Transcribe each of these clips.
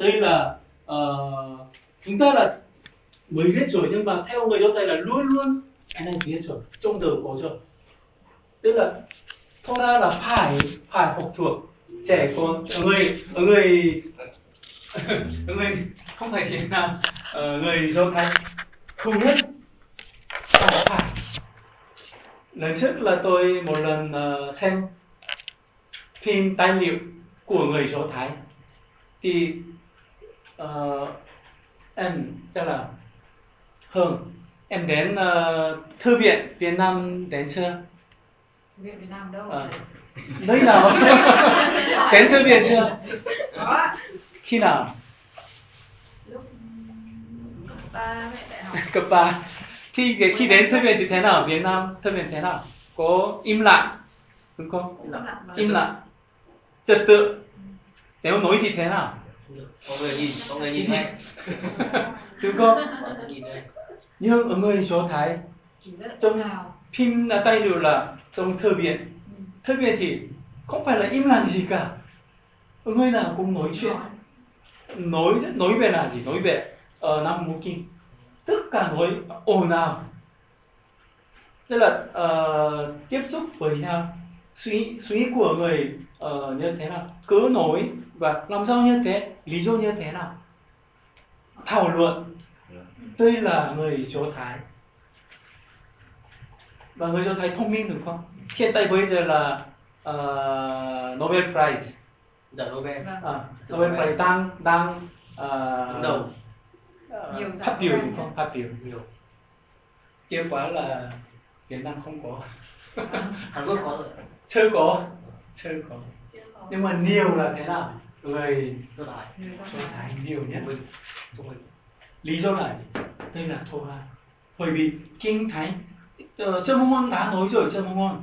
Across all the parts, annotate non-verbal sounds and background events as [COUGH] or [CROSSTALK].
đây là uh, chúng ta là mới biết rồi nhưng mà theo người do thái là luôn luôn anh này biết rồi trong đầu có rồi. Tức là Torah là phải phải học thuộc trẻ con ở người ở người ở người không phải Việt Nam ở người do thái không nhất phải phải. Lần trước là tôi một lần xem phim tài liệu của người do thái. Thì uh, em chắc là Hương em đến uh, thư viện Việt Nam đến chưa? Viện Việt Nam đâu? À, nơi nào? [LAUGHS] đến thư viện chưa? Có. Khi nào? Lúc cấp ba [LAUGHS] cấp ba. Khi khi đến thư viện thì thế nào? Việt Nam thư viện thế nào? Có im lặng đúng không? Im lặng. Im lặng. Trật tự. Nếu nói thì thế nào? Có người nhìn có người nhìn ngay [LAUGHS] đúng không? nhìn đây Nhưng ở người Do Thái Trong- nào. phim là tay đều là trong thư viện Ừ. thư viện thì không phải là im lặng gì cả. Ở người nào cũng nói chuyện. Nói. Nói về là gì? Nói về ở Nam Mô Kinh tất cả nói ồn ào. Tức là ờ, tiếp xúc với nhau. Suy suy của người ờ, như thế nào? Cứ nói và làm sao như thế? Lý do như thế nào? Thảo luận. Đây là người Do Thái. Và người Do Thái thông minh đúng không? Hiện tại bây giờ là ờ, Nobel Prize. Giải Nobel. Vâng. à, Nobel Prize đang đang ờ, Đứng đầu. ờ, phát biểu đúng không? phát biểu nhiều. Tiếc quá là Việt Nam không có. Hàn Quốc có rồi. Chưa có chưa có. Chưa có. nhưng mà nhiều là thế nào người. Do Thái nhiều nhất. Lý do là gì? Đây là Torah bởi vì kinh thánh uh, Trâm Môn đã nói rồi Trâm Môn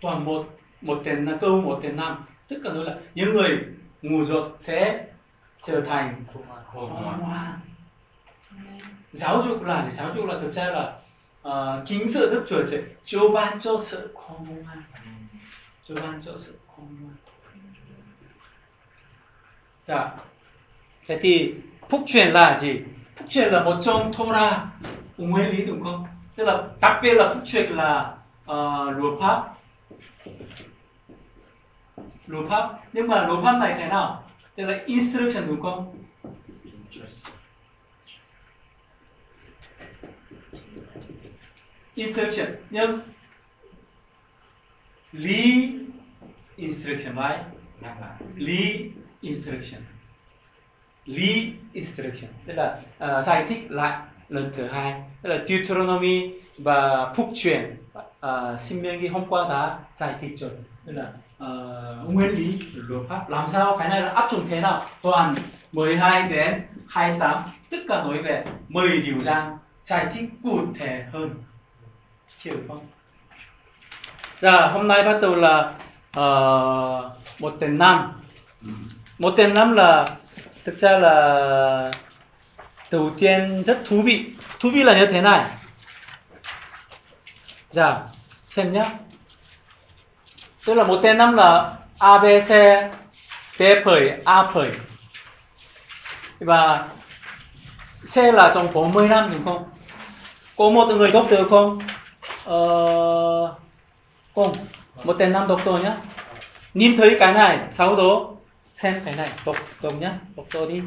toàn một một tiền là câu một tiền năm. Tất cả nói là những người ngu dốt sẽ trở thành ngoan Amen. giáo dục là gì? giáo dục là thực ra là uh, kính sợ đức chúa trời chúa ban cho sự khôn ngoan chúa ban cho sự khôn ngoan 자, thì phúc truyền là gì? Phúc truyền là một trong Torah nguyên lý đúng không? Tức là đặc biệt là phúc truyền là uh, luật pháp luật pháp nhưng mà luật pháp này thế nào? Tức là instruction đúng không? instruction nhưng lý instruction right lý instruction. Lý instruction. Tức là à, uh, giải thích lại lần thứ hai. Tức là Deuteronomy và phúc truyền. Uh, sinh minh hôm qua đã giải thích rồi. Tức là uh, nguyên lý luật pháp. Làm sao cái này là áp dụng thế nào? Toàn 12 đến 28 tất cả nói về 10 điều răn giải thích cụ thể hơn. Hiểu không? Dạ, hôm nay bắt đầu là uh, một tên nam. Ừ. Một tên lắm là thực ra là đầu tiên rất thú vị. Thú vị là như thế này. Dạ, xem nhé. Tức là một tên năm là ABC, B phẩy, A phẩy. Và C là trong 40 năm đúng không? Có một người đọc được không? Ờ, không một tên năm đọc tôi nhá nhìn thấy cái này sau đó xem cái này đọc đọc nhá đọc tôi đi.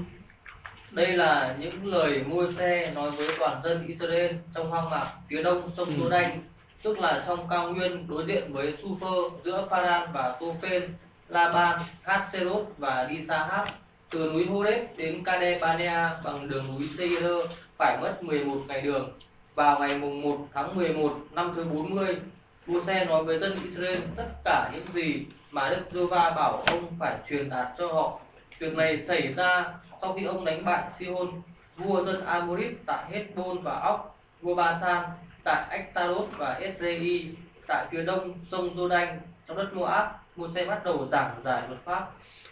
Đây là những lời môi xe nói với toàn dân Israel trong hoang mạc phía đông sông Ừ. Jordan tức là trong cao nguyên đối diện với Suphơ giữa Pharan và Tophen Laban Hatserot và Disahab từ núi Horeb đến Kade Banea bằng đường núi Seir phải mất 11 ngày đường. Vào ngày mùng 1 tháng 11 năm thứ 40 vua xe nói với dân Israel tất cả những gì mà Đức giê-hô-va bảo ông phải truyền đạt cho họ. Việc này xảy ra sau khi ông đánh bại Sihon vua dân Amorit tại Hezbon và Óc vua ba san tại Ektarot và Esrei tại phía đông sông Jordan trong đất Moab. Môi-se bắt đầu giảng giải luật pháp.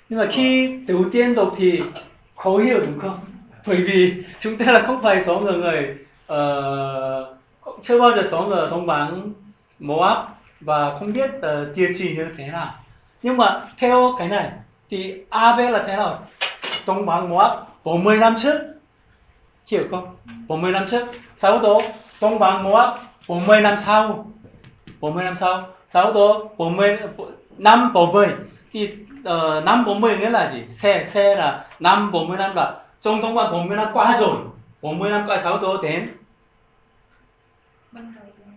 Nhưng mà khi đầu tiên đọc thì khó hiểu đúng không? Bởi vì chúng ta là không phải số người ờ, người uh, chưa bao giờ sống ở đồng bằng Moab và không biết uh, địa chỉ như thế nào nhưng mà theo cái này thì AB là thế nào? Đông Bằng Moab 40 năm trước. Hiểu không? 40 năm trước. Sáu tố Đông Bằng Moab 40 năm sau. 40 năm sau. Sáu tố 40 năm 40 thì uh, năm 40 nghĩa là gì? Xe xe là năm 40 năm là trong Đông Bằng 40 năm qua rồi. 40 năm qua sáu tố đến.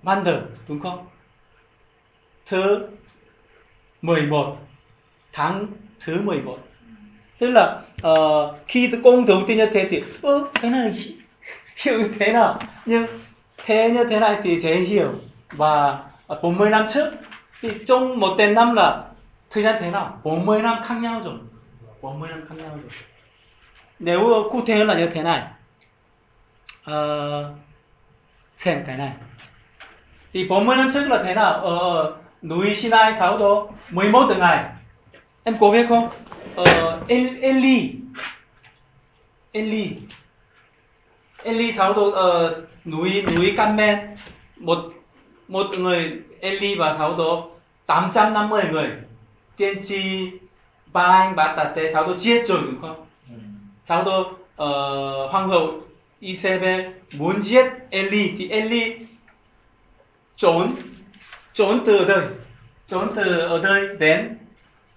Ban đầu đúng không? Thứ 11 tháng thứ 11 tức là uh, khi công đầu tiên như thế thì ơ thế này [LAUGHS] hiểu như thế nào? Nhưng thế như thế này thì dễ hiểu. Và 40 năm trước thì trong một tên năm là thời gian thế nào? 40 năm khác nhau rồi. 40 năm khác nhau rồi. Nếu cụ thể là như thế này uh, xem cái này. Thì 40 năm trước là thế nào? Ờ uh, núi Sinai 6 độ 11 từng ngày em có biết không? Ờ, El, Eli Eli Eli 6 độ ở núi núi Carmel một một người Eli và 6 độ 850 người. Tiên tri ba anh bà tạt tế 6 độ chết rồi đúng không? 6 độ uh, hoàng hậu Isabel muốn giết Eli thì Eli trốn trốn từ đây trốn từ ở đây đến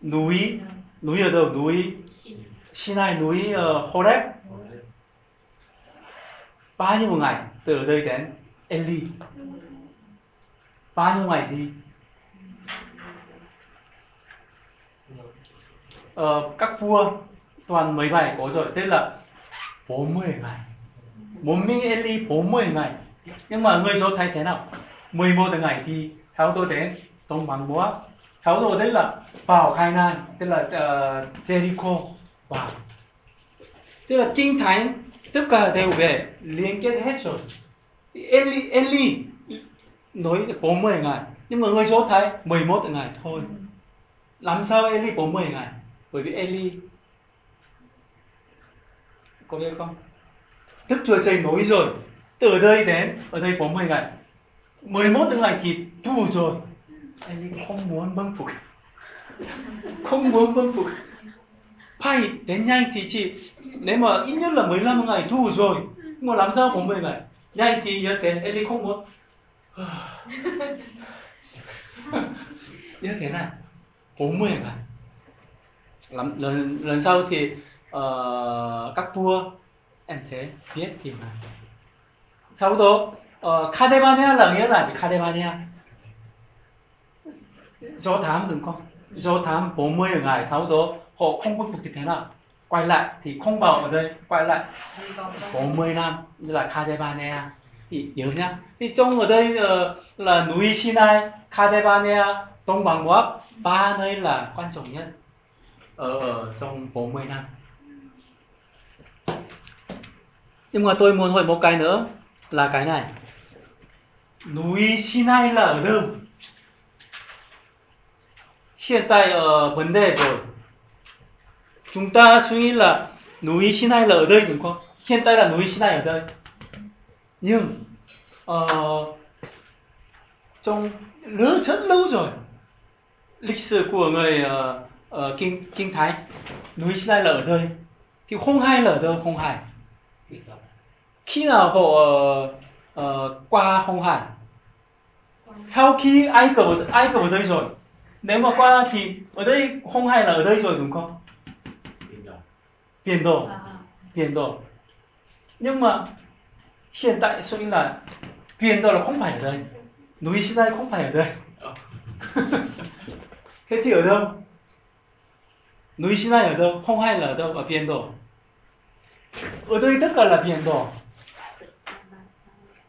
núi. Núi ở đâu? Núi Sinai núi uh, Horeb. Bao nhiêu ngày từ ở đây đến Eli? Bao nhiêu ngày đi? Ờ, các vua toàn 17 có rồi tức là 40 ngày. Một mình Eli 40 ngày. Nhưng mà người Do Thái thế nào? 11 ngày thì sáu tôi đến Đông Bằng Múa sáu tôi đấy là vào Khai Nan tức là uh, Jericho vào. Tức là kinh thánh tất cả đều về liên kết hết rồi. Eli Eli nói 40 ngày. Nhưng mà người số thấy 11 ngày thôi. Làm sao Eli 40 ngày? Bởi vì Eli có biết không? Đức Chúa Trời nói rồi. Từ đây đến ở đây 40 ngày. 11 tương lai thì đủ rồi. Anh ấy không muốn vâng phục. Không muốn vâng phục. Phải đến nhanh thì chị nếu mà ít nhất là 15 ngày đủ rồi. Mà làm sao 40 ngày. Nhanh thì như thế Eli không muốn. [SIGHS] Như thế này 40 ngày. Lần, lần, lần sau thì uh, các tour em sẽ viết tìm mà sau đó uh, Kademania là nghĩa là gì? Kademania. Do thám đúng không? Do thám 40 ngày sau đó họ không khôi phục thì thế nào. Quay lại thì không vào ở đây. Quay lại 40 năm như là Kademania. Thì nhớ nhá. Thì trong ở đây uh, là núi Sinai Kademania Đông Bằng Moab ba nơi là quan trọng nhất ở, ở trong 40 năm. Nhưng mà tôi muốn hỏi một cái nữa là cái này núi Sinai là ở đâu? Hiện tại ở vấn đề rồi chúng ta suy nghĩ là núi Sinai là ở đây đúng không? Hiện tại là núi Sinai ở đây. Nhưng uh, trong rất rất lâu rồi lịch sử của người uh, uh, kinh kinh thái núi Sinai là ở đây. Thì không hay là ở đâu không hay khi nào họ uh, uh, qua không hải sau khi ai cập ai cập ở đây rồi nếu mà qua thì ở đây không hay là ở đây rồi đúng không? Biển đổ biển đổ nhưng mà hiện tại suy là biển đổ là không phải ở đây. Núi Sinai không phải ở đây. [LAUGHS] Thế thì ở đâu? Núi Sinai ở đâu? Không hay là ở đâu ở biển đổ ở đây tất cả là biển đổ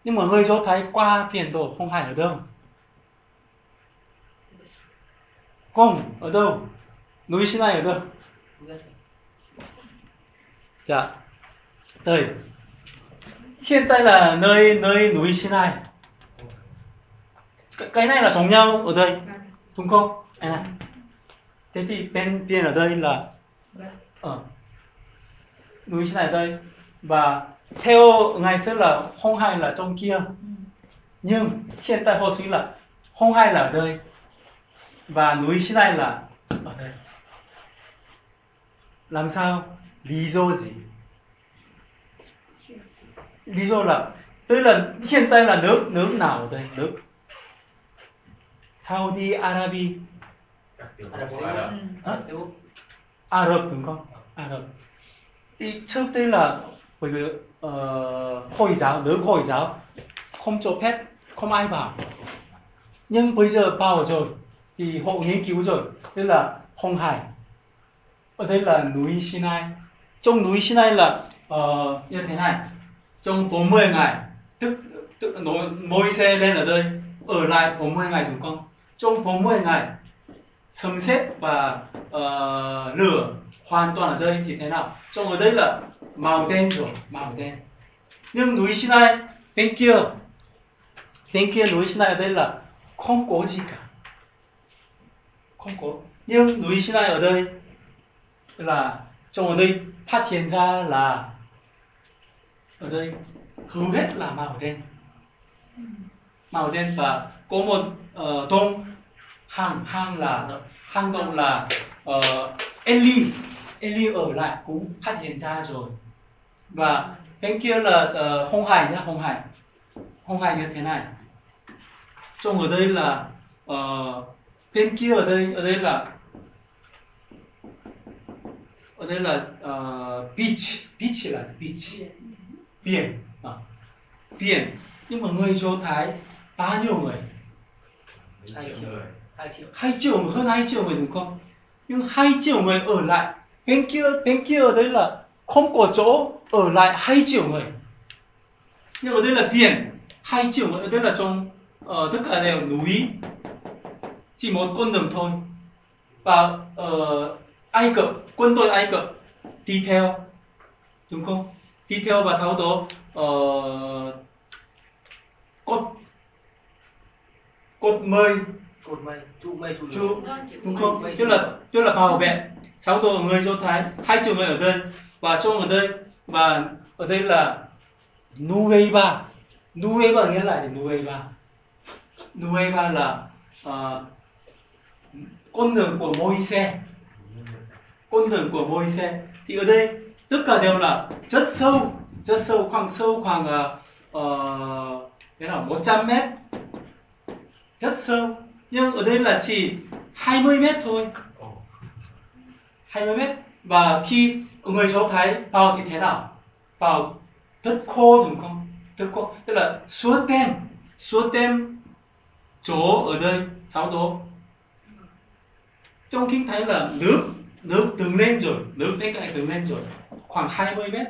nhưng mà người Do Thái qua biển đổ không hay ở đâu không ở đâu? Núi Sinai ở đâu? Dạ. Đây. Hiện tại là nơi nơi núi Sinai. Cái, cái này là giống nhau ở đây đúng không? Anh này thế thì bên bên ở đây là ở núi Sinai ở đây. Và theo ngày xưa là không hay là trong kia. Nhưng hiện tại họ suy là không hay là ở đây và núi Sinai là ở đây. Làm sao? Lý do gì? Lý do là tức là hiện tại là nước nước nào đây? Nước Saudi Arabia. Ả Rập Xê Út. Ả Rập. Đúng không? Ả Rập. Thì trước đây là bởi vì uh, Hồi giáo nước Hồi giáo không cho phép không ai vào. Nhưng bây giờ vào rồi thì họ nghiên cứu rồi. Đây là Hồng Hải ở đây là núi Sinai. Trong núi Sinai là uh, như thế này. Trong 40 ngày tức tức nói môi xe lên ở đây ở lại 40 ngày đúng không trong 40 ngày sấm sét và uh, lửa hoàn toàn ở đây thì thế nào? Trong ở đây là màu đen rồi màu đen. Nhưng núi Sinai bên kia bên kia núi Sinai ở đây là không có gì cả không có. Nhưng núi Sinai ở đây là trong ở đây phát hiện ra là ở đây hầu hết là màu đen. Màu đen và có một uh, tông hang hàng là hang động là uh, Eli. Eli ở lại cũng phát hiện ra rồi. Và bên kia là uh, Hồng Hải nhá Hồng Hải. Hồng Hải như thế này. Trong ở đây là uh, bên kia ở đây ở đây là ở đây là uh, beach beach là beach. Biển. À, biển. Nhưng mà người Do Thái bao nhiêu người? Hai triệu. người. Hai triệu. Hai triệu người hơn hai triệu người đúng không? Nhưng hai triệu người ở lại bên kia bên kia ở đây là không có chỗ ở lại hai triệu người. Nhưng ở đây là biển. Hai triệu người ở đây là trong uh, tất cả đều núi chỉ một con đường thôi. Và uh, Ai Cập quân đội Ai Cập đi theo đúng không? Đi theo và sau đó uh, cột cột mây. Cột mây Trụ mây trụ lửa. Đúng không? tức là tức là bảo vệ. Sáu tổ người do thái hai triệu người ở đây. Và trong ở đây và ở đây là Nueva Nueva nghĩa là gì? Nueva Nueva là uh, con đường của Môi-se con đường của Môi-se thì ở đây tất cả đều là rất sâu rất sâu khoảng sâu khoảng uh, ờ, uh, ờ, cái nào 100 mét. Rất sâu. Nhưng ở đây là chỉ 20 mét thôi. 20 mét. Và khi người cháu Thái vào thì thế nào? Vào rất khô đúng không? Rất khô. Tức là suốt đêm suốt đêm chỗ ở đây sau đó trong kinh thấy là nước nước từng lên rồi nước đấy cái từng lên rồi khoảng 20 mét.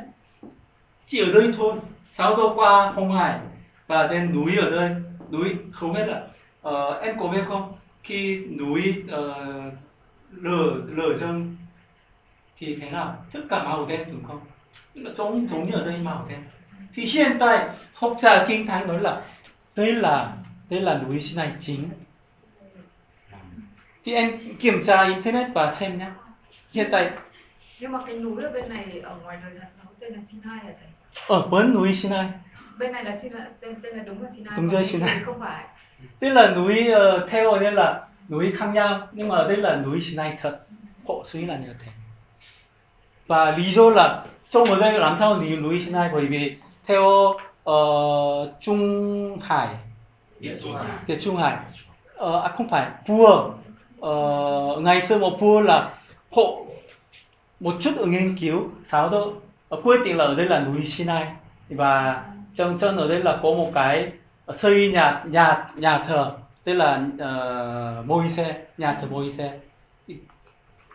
Chỉ ở đây thôi sau đó qua Hồng Hải và đến núi ở đây núi không hết là uh, em có biết không? Khi núi ờ, uh, lửa lửa dâng thì thế nào? Tất cả màu đen đúng không? Tức là giống giống như ở đây màu đen. Thì hiện tại học giả kinh thánh nói là đây là đây là núi Sinai chính thì em kiểm tra internet và xem nhé hiện tại nhưng mà cái núi ở bên này ở ngoài đời thật nó tên là Sinai là thầy? Ở bên núi Sinai. Bên này là Sinai tên tên là đúng là Sinai Đúng rồi, Sinai. không phải. Tức là núi uh, theo đây là núi Khang Nhang nhưng mà ở đây là núi Sinai thật. Hộ suy là như thế và lý do là trong ở đây làm sao núi núi Sinai bởi vì theo uh, Trung Hải. Địa Trung Hải. Địa Trung Hải. Ờ, à không phải vua ờ, ngày xưa một vua là hộ một chút ở nghiên cứu sau đó quyết định là ở đây là núi Sinai. Và trong chân ở đây là có một cái xây nhà nhà nhà thờ. Tức là ờ, uh, Môi-se nhà thờ Môi-se uh,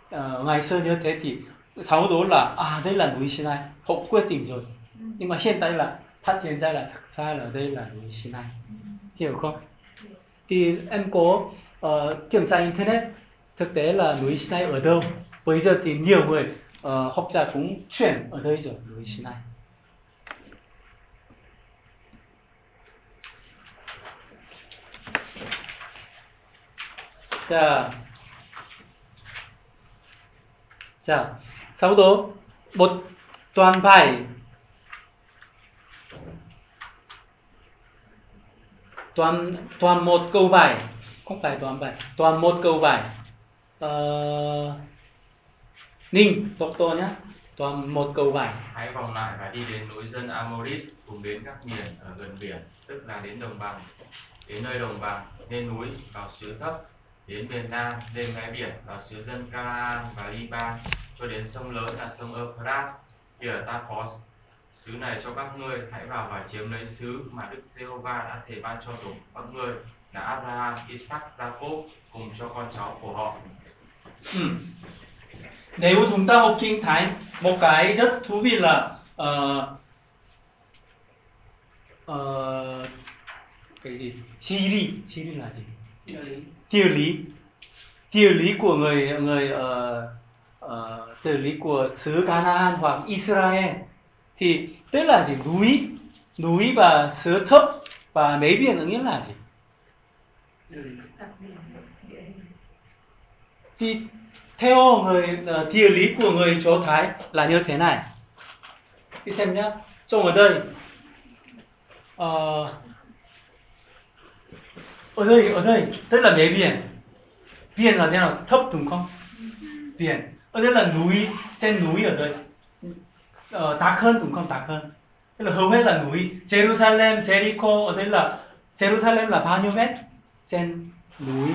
ờ, ngày xưa như thế thì sau đó là à đây là núi Sinai. Họ quyết định rồi. Nhưng mà hiện tại là phát hiện ra là thực ra là đây là núi Sinai. Hiểu không? Thì em có Ờ, kiểm tra internet thực tế là núi Sinai ở đâu? Bây giờ thì nhiều người uh, học giả cũng chuyển ở đây rồi núi Sinai. 자, 자, sau đó một toàn bài toàn toàn một câu bài không phải toàn bài toàn một câu vải ờ, ninh đọc to nhé toàn một câu vải Hãy vòng lại và đi đến núi dân Amorit cùng đến các miền ở gần biển, tức là đến đồng bằng, đến nơi đồng bằng, lên núi, vào xứ thấp, đến miền nam, lên mé biển, vào xứ dân Canaan và Liban, cho đến sông lớn là sông Euphrates, ở ta phó xứ này cho các ngươi, hãy vào và chiếm lấy xứ mà Đức Giê-hô-va đã thể ban cho tổ các ngươi là Abraham, Isaac, Jacob cùng cho con cháu của họ. Ừ. Nếu chúng ta học kinh thánh, một cái rất thú vị là uh, uh, cái gì? Chi lý, chi lý là gì? địa lý Địa lý, của người người uh, uh, địa lý của xứ Canaan hoặc Israel thì tức là gì? Núi, núi và xứ thấp và mấy biển nghĩa là gì? địa lý đặc điểm địa hình thì theo người ờ, thiền địa lý của người Do Thái là như thế này. Đi xem nhá. Trong ở đây ờ, ở đây ở đây tức là mấy biển. Biển là thế nào? Thấp đúng không? Biển. Ở đây là núi, trên núi ở đây. Ờ, đặc hơn đúng không? đặc hơn. Tức là hầu hết là núi. Jerusalem, Jericho ở đây là Jerusalem là bao nhiêu mét? Trên núi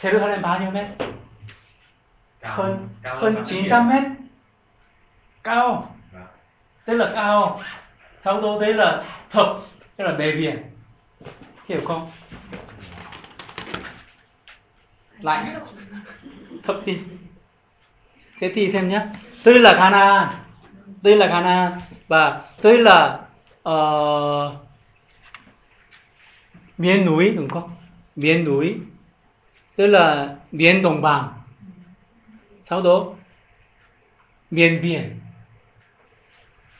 Jerusalem bao nhiêu mét? Cao, hơn cao hơn cả mé 900 biển. mét? cao. Vâng. tức là cao. Sau đó đấy là thấp tức là bề biển hiểu không? Lại thấp đi thế thì xem nhé đây là Canaan đây là Canaan và đây là ờ, miền núi đúng không? Miền núi tức là miền đồng bằng. Sau đó miền biển.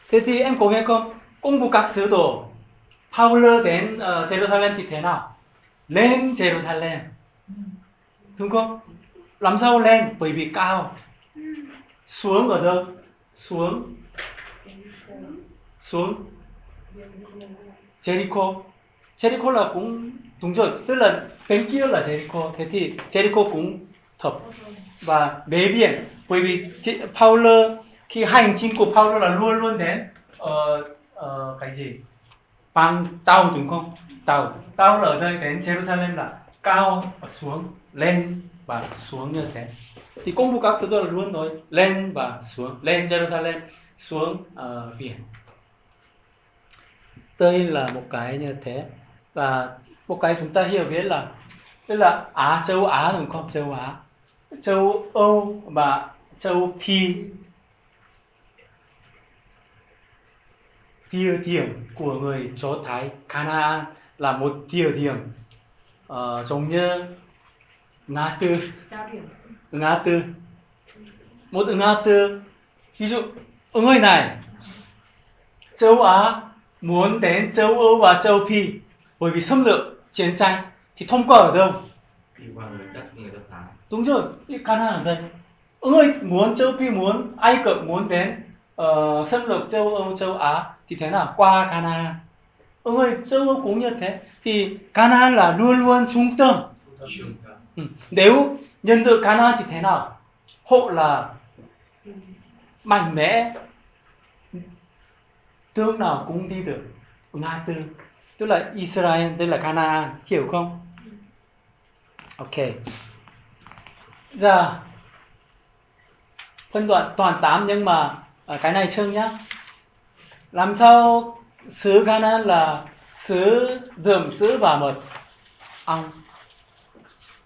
Thế thì em có nghe không? Công vụ các sứ đồ. Paul đến uh, Jerusalem thì thế nào? Lên Jerusalem. Đúng không? Làm sao lên? Bởi vì cao. Xuống ở đâu? Xuống. Xuống. Jericho. Jericho là cũng đúng rồi. Tức là bên kia là Jericho. Thế thì Jericho cũng thấp và bề biển. Bởi vì Paul khi hành trình của Paul là luôn luôn đến ờ, ờ, cái gì? Bằng tàu đúng không? Tàu tàu là ở đây đến Jerusalem là cao và xuống lên và xuống như thế. Thì công vụ các sứ đồ là luôn nói lên và xuống lên Jerusalem xuống uh, biển. Đây là một cái như thế và một cái chúng ta hiểu biết là tức là Á châu Á đúng không? Châu Á. Châu Âu và châu Phi. Địa điểm của người Do Thái Canaan là một địa điểm ờ, giống như ngã tư. Ngã tư. Một ngã tư ví dụ ở nơi này châu Á muốn đến châu Âu và châu Phi bởi vì xâm lược chiến tranh thì thông qua ở đâu? Người người đúng rồi cái Canaan ở đây. Ơi muốn châu Phi muốn Ai Cập muốn đến ờ, xâm lược châu Âu châu Á thì thế nào? Qua Canaan. Ơi châu Âu cũng như thế. Thì Canaan là luôn luôn trung tâm. Ừ. nếu nhân từ Canaan thì thế nào? Họ là mạnh mẽ. Tương nào cũng đi được. Ngã tư tức là Israel tức là Canaan hiểu không? Ok. Giờ phân đoạn toàn 8 nhưng mà à, cái này chương nhá. Làm sao xứ Canaan là xứ đường sữa và mật ong?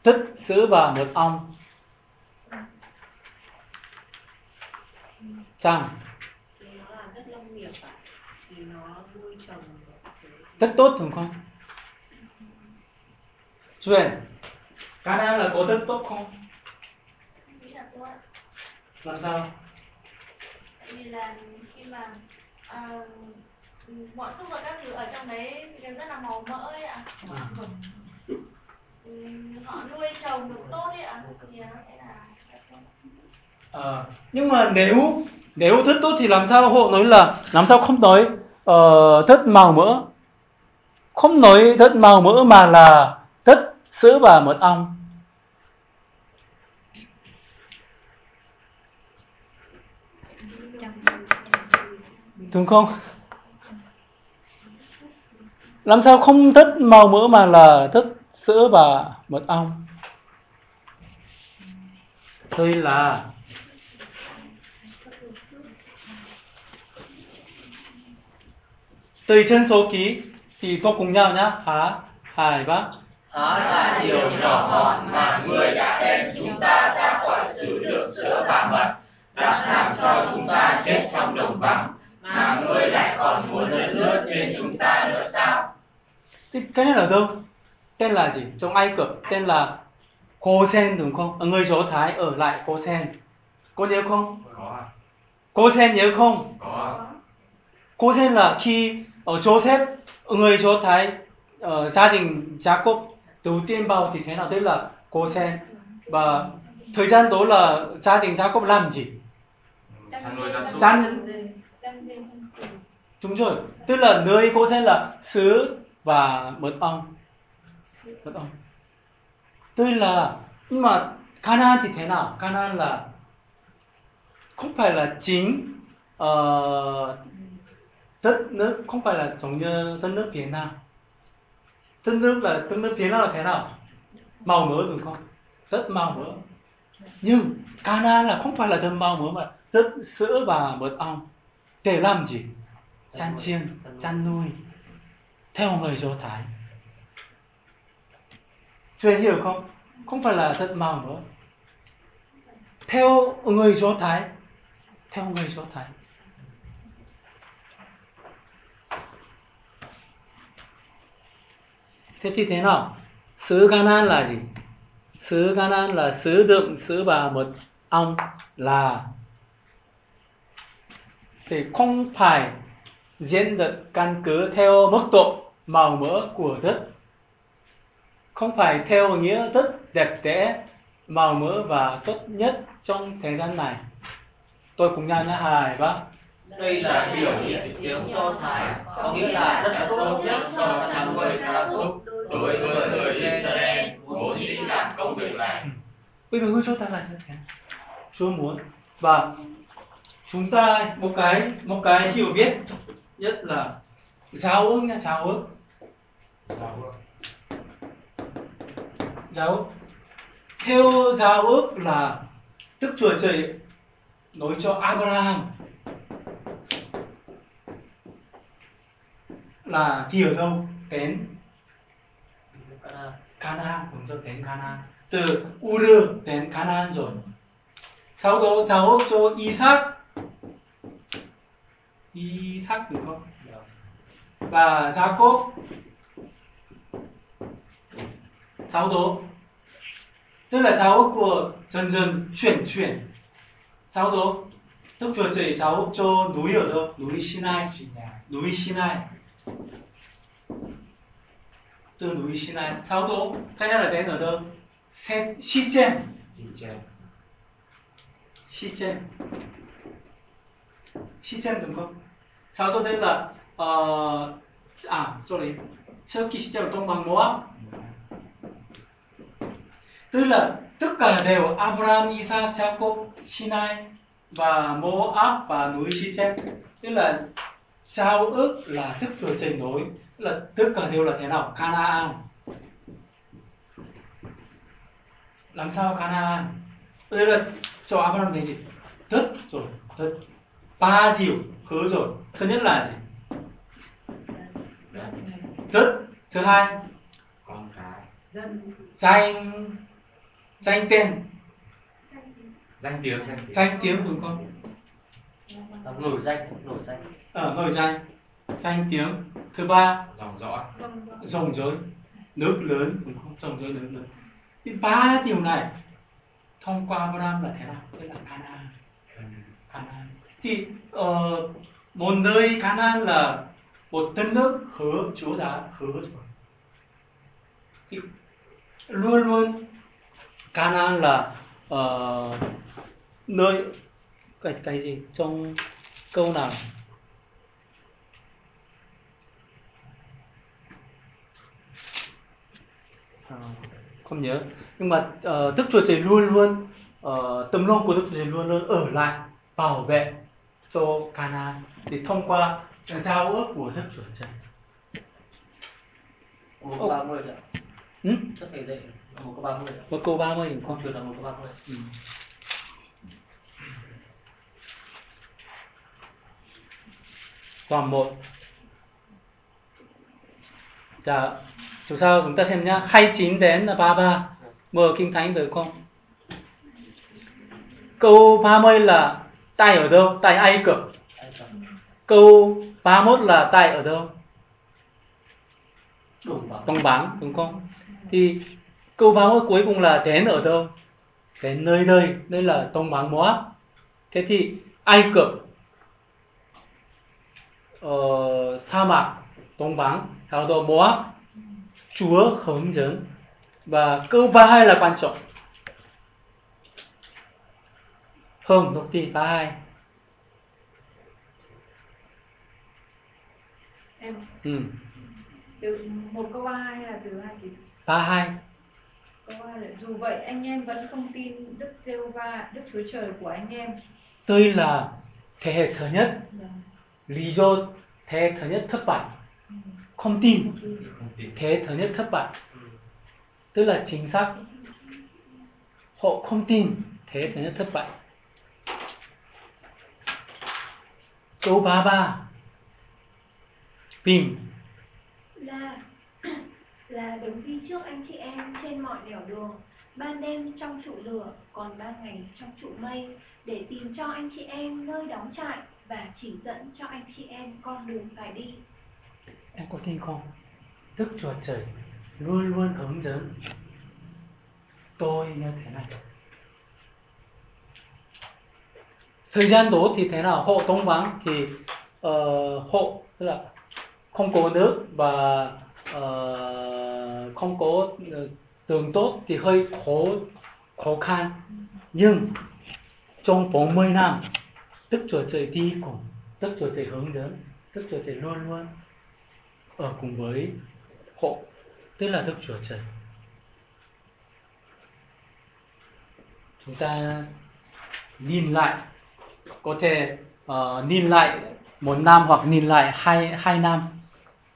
Tức sữa và mật ong. Chăng? Thì nó là đất nông nghiệp ạ. Thì nó nuôi trồng rất tốt đúng không Duyên Canaan là có đất tốt không? Nghĩ là tốt làm sao? Vì là khi mà à, mọi súc vật các thứ ở trong đấy đều rất là màu mỡ ấy ạ. Ừ, họ nuôi trồng được tốt ấy ạ thì nó sẽ là rất. Ờ, nhưng mà nếu nếu rất tốt thì làm sao họ nói là làm sao không nói uh, rất màu mỡ không nói rất màu mỡ mà là rất sữa và mật ong. Đúng không? Làm sao không thích màu mỡ mà là thích sữa và mật ong? Tôi là từ chân số ký thì tôi cùng nhau nhá há hai ba Há là điều nhỏ mọn mà ngươi đã đem chúng ta ra khỏi xứ được sữa và mật, đã làm cho chúng ta chết trong đồng vắng, mà ngươi lại còn muốn lấn lướt trên chúng ta nữa sao? Thì cái này là đâu? Tên là gì? Trong Ai Cập tên là Cô Sen đúng không? Ở người Do Thái ở lại Cô Sen. Có nhớ không? có Cô Sen nhớ không? có Cô Sen là khi ở Joseph ở người Do Thái ở gia đình Jacob đầu tiên vào thì thế nào? Tức là cô sen và thời gian đó là gia đình Jacob làm gì? chăn nuôi gia súc. Chăn. Đúng rồi. Tức là nơi cô sen là sứ và mật ong. Mật ong. Tức là nhưng mà Canaan thì thế nào? Canaan là không phải là chính uh, đất nước không phải là giống như đất nước phía Nam. Đất nước là đất nước phía Nam là thế nào? Màu mỡ đúng không? Rất màu mỡ nhưng Cana là không phải là đất màu mỡ mà đất sữa và mật ong. Để làm gì? Chăn chiên chăn nuôi. Theo người Do Thái. Chuyện hiểu không? Không phải là thật màu mỡ Theo người Do Thái, theo người Do Thái. Thế thì thế nào? Sứ Canaan là gì? Sứ Canaan là xứ đựng sứ bà mật ong là thì không phải diễn được căn cứ theo mức độ màu mỡ của đất không phải theo nghĩa rất đẹp đẽ màu mỡ và tốt nhất trong thời gian này tôi cùng nhau nhá hài ba Đây là biểu hiện tiếng Do Thái, có nghĩa là rất tốt nhất cho chăn nuôi gia súc đối với người Israel vốn dĩ làm công việc này. Bây giờ hứa cho ta là như thế. Chúa muốn. Và chúng ta một cái một cái hiểu biết nhất là giáo ước nha giáo ước. Giáo ước. Giáo ước. Theo giáo ước là Đức Chúa Trời nói cho Abraham. Là ở đâu đến Canaan đúng rồi đến Canaan từ Ur đến Canaan rồi sau đó giáo ước cho Isaac Isaac đúng không và Jacob sau đó tức là giáo ước của dần dần chuyển chuyển sau đó Đức Chúa Trời giáo ước cho núi ở đâu núi Sinai núi Sinai từ núi Sinai sau đó cái này là đến ở đâu Se, Sichem xin chen Sichem Sichem đúng không sau đó đây là ờ, à sorry. trước khi Sichem là Đông bằng Moab tức là tất cả đều Abraham, Isaac, Jacob, Sinai và Moab và núi Sichem tức là giao ước là Đức Chúa Trời nói tức là đều là thế nào? Canaan. Làm sao Canaan? Đây là cho Abraham cái gì? Đất rồi đất ba điều hứa rồi. Thứ nhất là gì? Đất thứ hai? Con cái. Danh. Danh. Tên. Danh tiếng danh tiếng. Danh tiếng đúng không Nổi danh, nổi danh. ở nổi danh danh tiếng. Thứ ba dòng dõi. Rồng rối. Nước lớn. Đúng không rồng rối nước lớn. Thì ba điều này thông qua Abraham là thế nào? Tức là Canaan. Canaan. Thì uh, một nơi Canaan là một đất nước hứa Chúa đã hứa rồi. Thì luôn luôn Canaan là uh, nơi cái cái gì? Trong câu nào Ờ, không nhớ. Nhưng mà uh, Đức Chúa Trời luôn luôn uh, tâm lòng của Đức Chúa Trời luôn luôn ở lại bảo vệ cho Cana để thông qua giao ước của Đức Chúa Trời. ba mươi ạ. Ừ? chắc phải dạy một câu ba mươi ạ. Một câu 30 đúng không. Truyền là một câu ba mươi. Ừ. Đoạn 1 Dạ Dù sao chúng ta xem nhá 29 đến là 33 Mở Kinh Thánh được không? Câu 30 là tại ở đâu? Tại Ai Cập Câu 31 là tại ở đâu? đồng bằng Đồng đúng không? Thì câu 31 cuối cùng là đến ở đâu? Đến nơi đây, đây là Đông bằng Moab. Thế thì Ai Cập ờ, sa mạc Đông bằng, sau đó Moab Chúa hướng dẫn và câu 32 là quan trọng. Không, đọc đi 32. em Ừ, từ một câu ba hai là từ hai chín 32. câu ba là dù vậy anh em vẫn không tin Đức giê va Đức Chúa Trời của anh em Đây là thế hệ thứ nhất, Dạ. lý do thế hệ thứ nhất thất bại. Tin, không tin. Thế thứ nhất thất bại. Tức là chính xác họ không tin. Thế thứ nhất thất bại. Câu 33 Pin là [COUGHS] là đứng đi trước anh chị em trên mọi nẻo đường. Ban đêm trong trụ lửa còn ban ngày trong trụ mây để tìm cho anh chị em nơi đóng trại và chỉ dẫn cho anh chị em con đường phải đi Em có tin không? Đức Chúa Trời luôn luôn hướng dẫn tôi như thế này. Thời gian đó thì thế nào? Hộ tống Vắng thì uh, hộ tức là không có nước và uh, không có ờ, tường đường tốt thì hơi khó khó khăn. Nhưng trong 40 năm Đức Chúa Trời đi cùng, Đức Chúa Trời hướng dẫn, Đức Chúa Trời luôn luôn ở cùng với hộ tức là thức Chúa trần Chúng ta nhìn lại có thể uh, nhìn lại một năm hoặc nhìn lại hai hai năm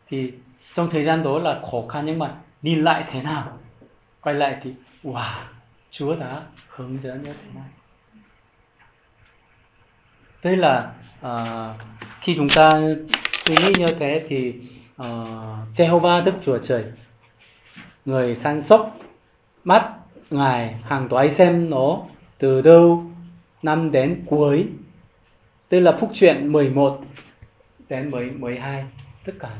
thì trong thời gian đó là khó khăn nhưng mà nhìn lại thế nào quay lại thì wow Chúa đã hướng dẫn như thế này. Tức là uh, khi chúng ta suy nghĩ như thế thì uh, Jehovah Đức Chúa Trời người săn sóc mắt ngài hàng toái xem nó từ đâu năm đến cuối. Tức là phúc truyện 11 đến 12 tất cả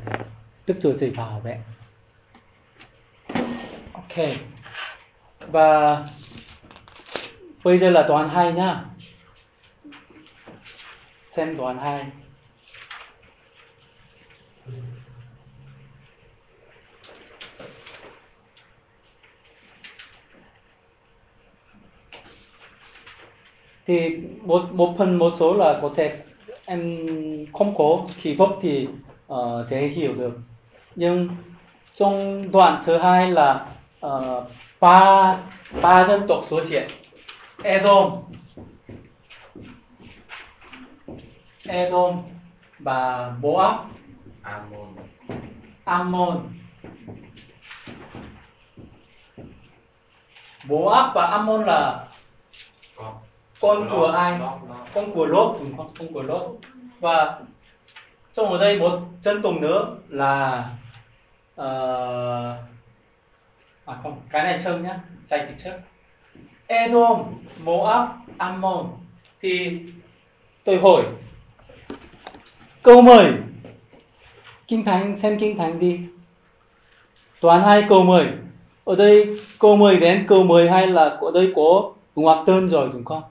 Đức Chúa Trời bảo vệ. Ok. Và bây giờ là đoạn 2 nhá. Xem đoạn 2 thì một một phần một số là có thể em không có khí tốt thì uh, dễ hiểu được. Nhưng trong đoạn thứ hai là uh, ba ba dân tộc xuất hiện. Edom. Edom và Moab. Amon Ammon. Moab và Ammon là con con của ai? con của Lốt không con của Lốt và trong ở đây một dân tộc nữa là ờ, à không cái này trông nhá. Chạy thì trước. Edom Moab Ammon. Thì tôi hỏi câu mời kinh thánh xem kinh thánh đi. Toàn hai câu mời ở đây câu mời đến câu mời hay là ở đây có ngoặc tên rồi đúng không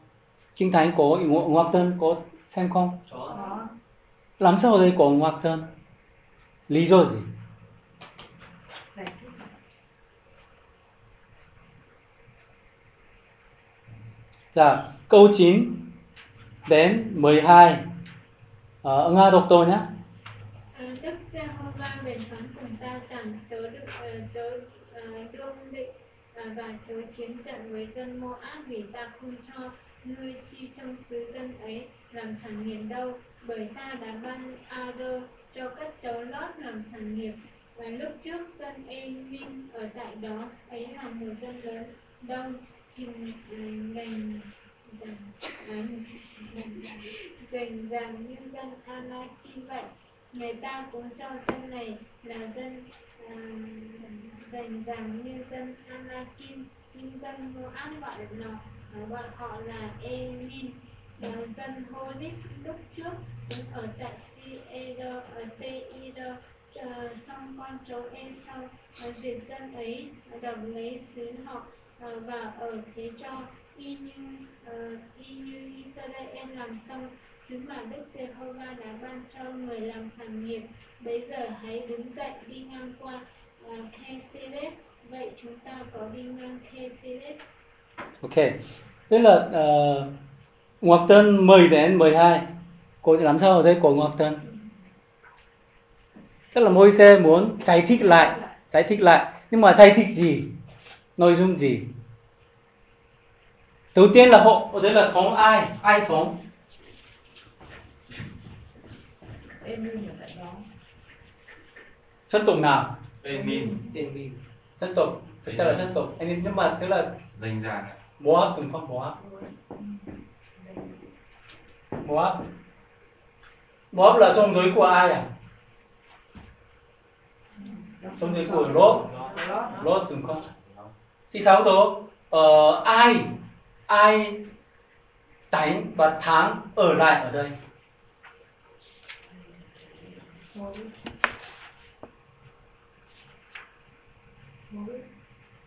kinh thánh có ngo- ngoặc tên có xem không có làm sao ở đây có ngoặc tên lý do gì Dạ, câu 9 đến 12 ờ, Nga đọc tôi nhé. À, Đức Giê-hô-va bèn phán cùng ta rằng chớ được ờ, chớ ờ, đương định ờ, và chớ chiến trận với dân Moab vì ta không cho ngươi chi trong xứ dân ấy làm sản nghiệp đâu? Bởi ta đã ban Ado cho các cháu Lót làm sản nghiệp. Và lúc trước dân Emin ở tại đó, ấy là một dân lớn, đông hình à, ngành dành dành dàng như dân Anakim vậy. Người ta cũng cho dân này là dân à, dành dàng như dân Anakim nhưng dân Moab gọi là bọn họ là Emin là dân Hodit lúc trước chúng ở tại Seir ở Seir xong con cháu sau diệt dân ấy đập lấy xứ họ à, và ở thế cho y như à, y như Israel làm xong. Xứ mà Đức Giê-hô-va đã ban cho người làm sản nghiệp. Bây giờ hãy đứng dậy đi ngang qua uh, Khe vậy chúng ta có đi ngang Khe Ok, tức là uh, ngoặc tên 10 đến 12 Cô làm sao ở đây có ngoặc tên Tức là môi xe muốn giải thích lại Giải thích lại. Nhưng mà giải thích gì? Nội dung gì? Đầu tiên là hộ Ở đây là sống ai? Ai sống Dân tộc nào? Emin Emin Dân tộc Thực ra là dân tộc Emin Nhưng mà tức là Danh giàng Moab đúng không Moab Moab Moab là dòng giới của ai à? Dòng giới của Lot Lot đúng không thì sáu tố ờ, ai ai đánh và thắng ở lại ở đây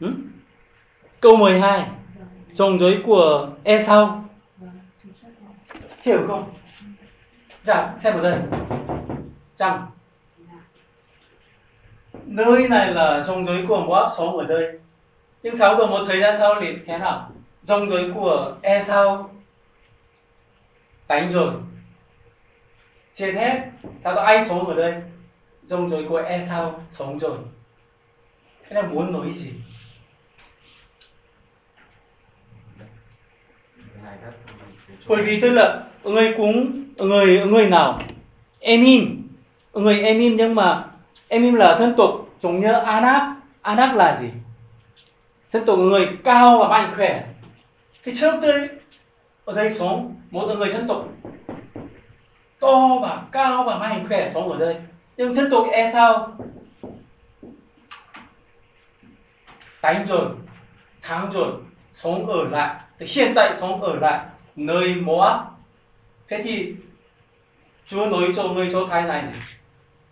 ừ? câu 12 dòng giới của e sau. Hiểu không? Dạ xem ở đây. Chăng nơi này là dòng giới của Moab sống ở đây. Nhưng sau rồi một thời gian sau thì thế nào? Dòng giới của e sau. Đánh rồi. Chết hết sau đó ai sống ở đây? Dòng giới của e sau sống rồi. Thế là muốn nói gì? Bởi vì tức là người cúng, người người nào? Emin. Người Emin nhưng mà Emin là dân tộc giống như Anak. Anak là gì? Dân tộc người cao và mạnh khỏe. Thì trước đây, ở đây sống một người dân tộc to và cao và mạnh khỏe sống ở đây. Nhưng dân tộc e sao? Đánh rồi thắng rồi, sống ở lại thì hiện tại sống ở lại nơi Moab. Thế thì Chúa nói cho người cho Thái này gì?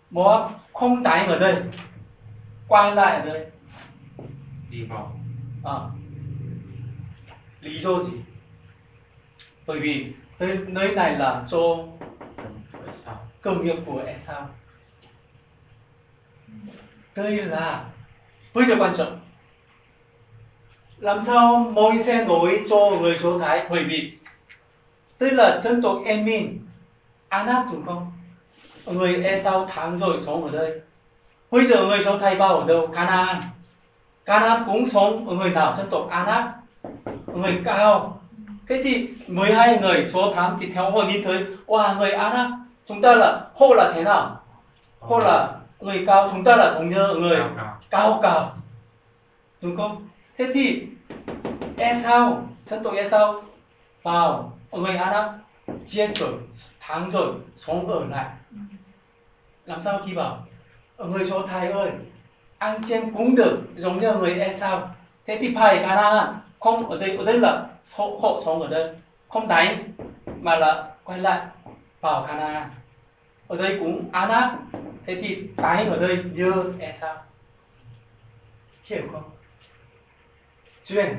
Moab không đánh ở đây quay lại ở đây. Đi vòng à, lý do gì? Bởi vì nơi, nơi này là cho cơ nghiệp của Esau. Đây là bây giờ quan trọng làm sao môi xe nối cho người số thái? Bởi vì đây là dân tộc Emin Anak đúng không? Người Esau thắng rồi sống ở đây. Bây giờ người số thái bao ở đâu? Canaan. Canaan cũng sống ở người nào? Dân tộc Anak người cao. Thế thì 12 người số thám thì theo họ nhìn thấy wow người Anak chúng ta là họ là thế nào? Họ là người cao chúng ta là giống như người cao. cao, cao. đúng không? Thế thì E Ê sao? Thân thuộc tộc e sao? vào người Anak chia rồi thắng rồi sống ở lại. Làm sao khi bảo người số thái ơi ăn chem cũng được giống như người Esau thế thì phải Canaan không ở đây ở đây là hộ, hộ sống ở đây. Không đánh mà là quay lại vào Canaan ở đây cũng Anak thế thì đánh ở đây như Esau hiểu không? Chuyện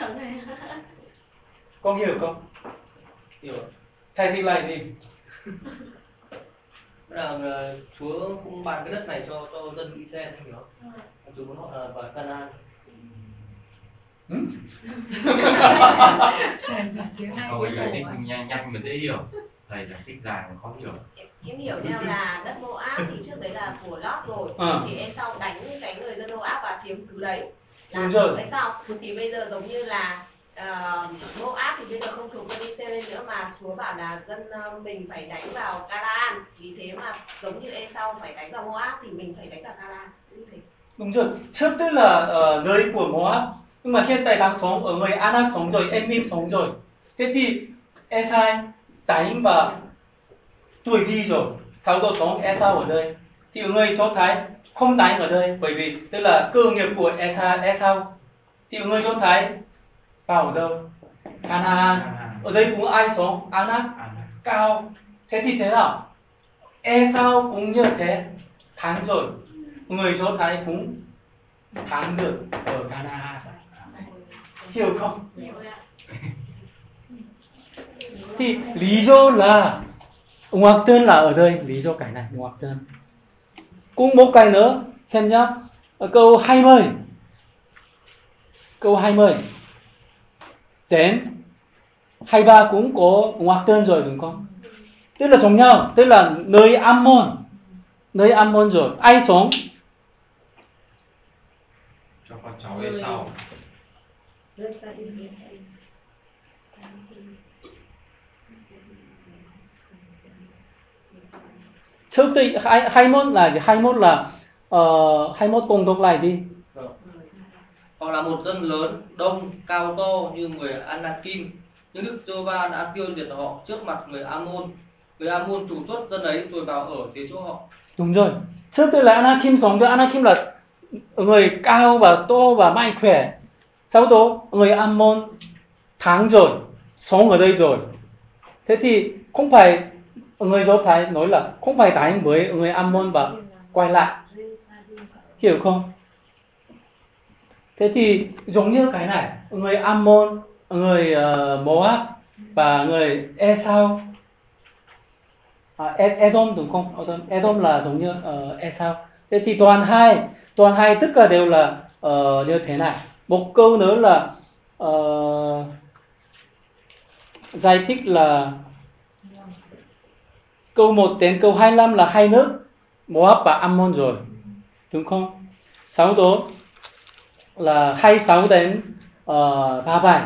không con hiểu không hiểu thầy thích lại đi là uh, Chúa không ban cái đất này cho cho dân Israel hiểu không? Ừ. Chúa muốn họ là vào Canaan. Ừ? Câu giải thích nhanh nhanh mà dễ hiểu. Thầy giải thích dài mà khó hiểu. Em hiểu theo là đất Moab thì trước đấy là của Lót rồi. À. Thì Esau đánh cái người dân Moab và chiếm xứ đấy. Là rồi. Esau. Thì bây giờ giống như là uh, Moab thì bây giờ không thuộc quân Israel nữa mà Chúa bảo là dân uh, mình phải đánh vào Canaan vì thế mà giống như Esau phải đánh vào Moab thì mình phải đánh vào Canaan đúng rồi. Trước tức là uh, nơi của Moab nhưng mà hiện tại đang sống ở người Anak sống rồi Emim sống rồi. Thế thì Esai đánh và tuổi đi rồi. Sau đó sống Esau ở đây. Thì người Do Thái không đánh ở đây bởi vì tức là cơ nghiệp của Esau Esau thì người Do Thái vào ở đâu Canaan. Ở đây cũng ai sống Anak. Cao. Thế thì thế nào? Esau cũng như thế thắng rồi. Người Do Thái cũng thắng được ở Canaan. Hiểu không? Thì lý do là ngoặc tên là ở đây lý do cái này ngoặc tên cũng một cái nữa xem nhá. Ở câu 20 câu 20 đến. 23 cũng có ngoặc tên rồi đúng không? Tức là giống nhau tức là nơi Ammon. Nơi Ammon rồi. Ai sống? Cho con cháu Esau trước hai môn là gì? hai môn là uh, hai môn cùng đọc lại đi Vâng. Họ là một dân lớn, đông, cao to như người Anakim. Nhưng Đức giê đã tiêu diệt họ trước mặt người Amon. Người Amon trục xuất dân ấy rồi vào ở thế chỗ họ. đúng rồi trước đây là Anakim sống rồi Anakim là người cao và to và mạnh khỏe sau đó người Ammon thắng rồi sống ở đây rồi thế thì không phải người Do Thái nói là không phải đánh với người Ammon và quay lại. Hiểu không? Thế thì giống như cái này người Ammon người uh, Moab và người Esau à, e, Edom đúng không? Edom, Edom là giống như ờ, uh, Esau thế thì toàn hai toàn hai tất cả đều là ờ, uh, như thế này. Một câu nữa là uh, giải thích là câu 1 đến câu 25 là hai nước Moab và Ammon rồi. Đúng không? Sáu tố là 26 đến uh, 37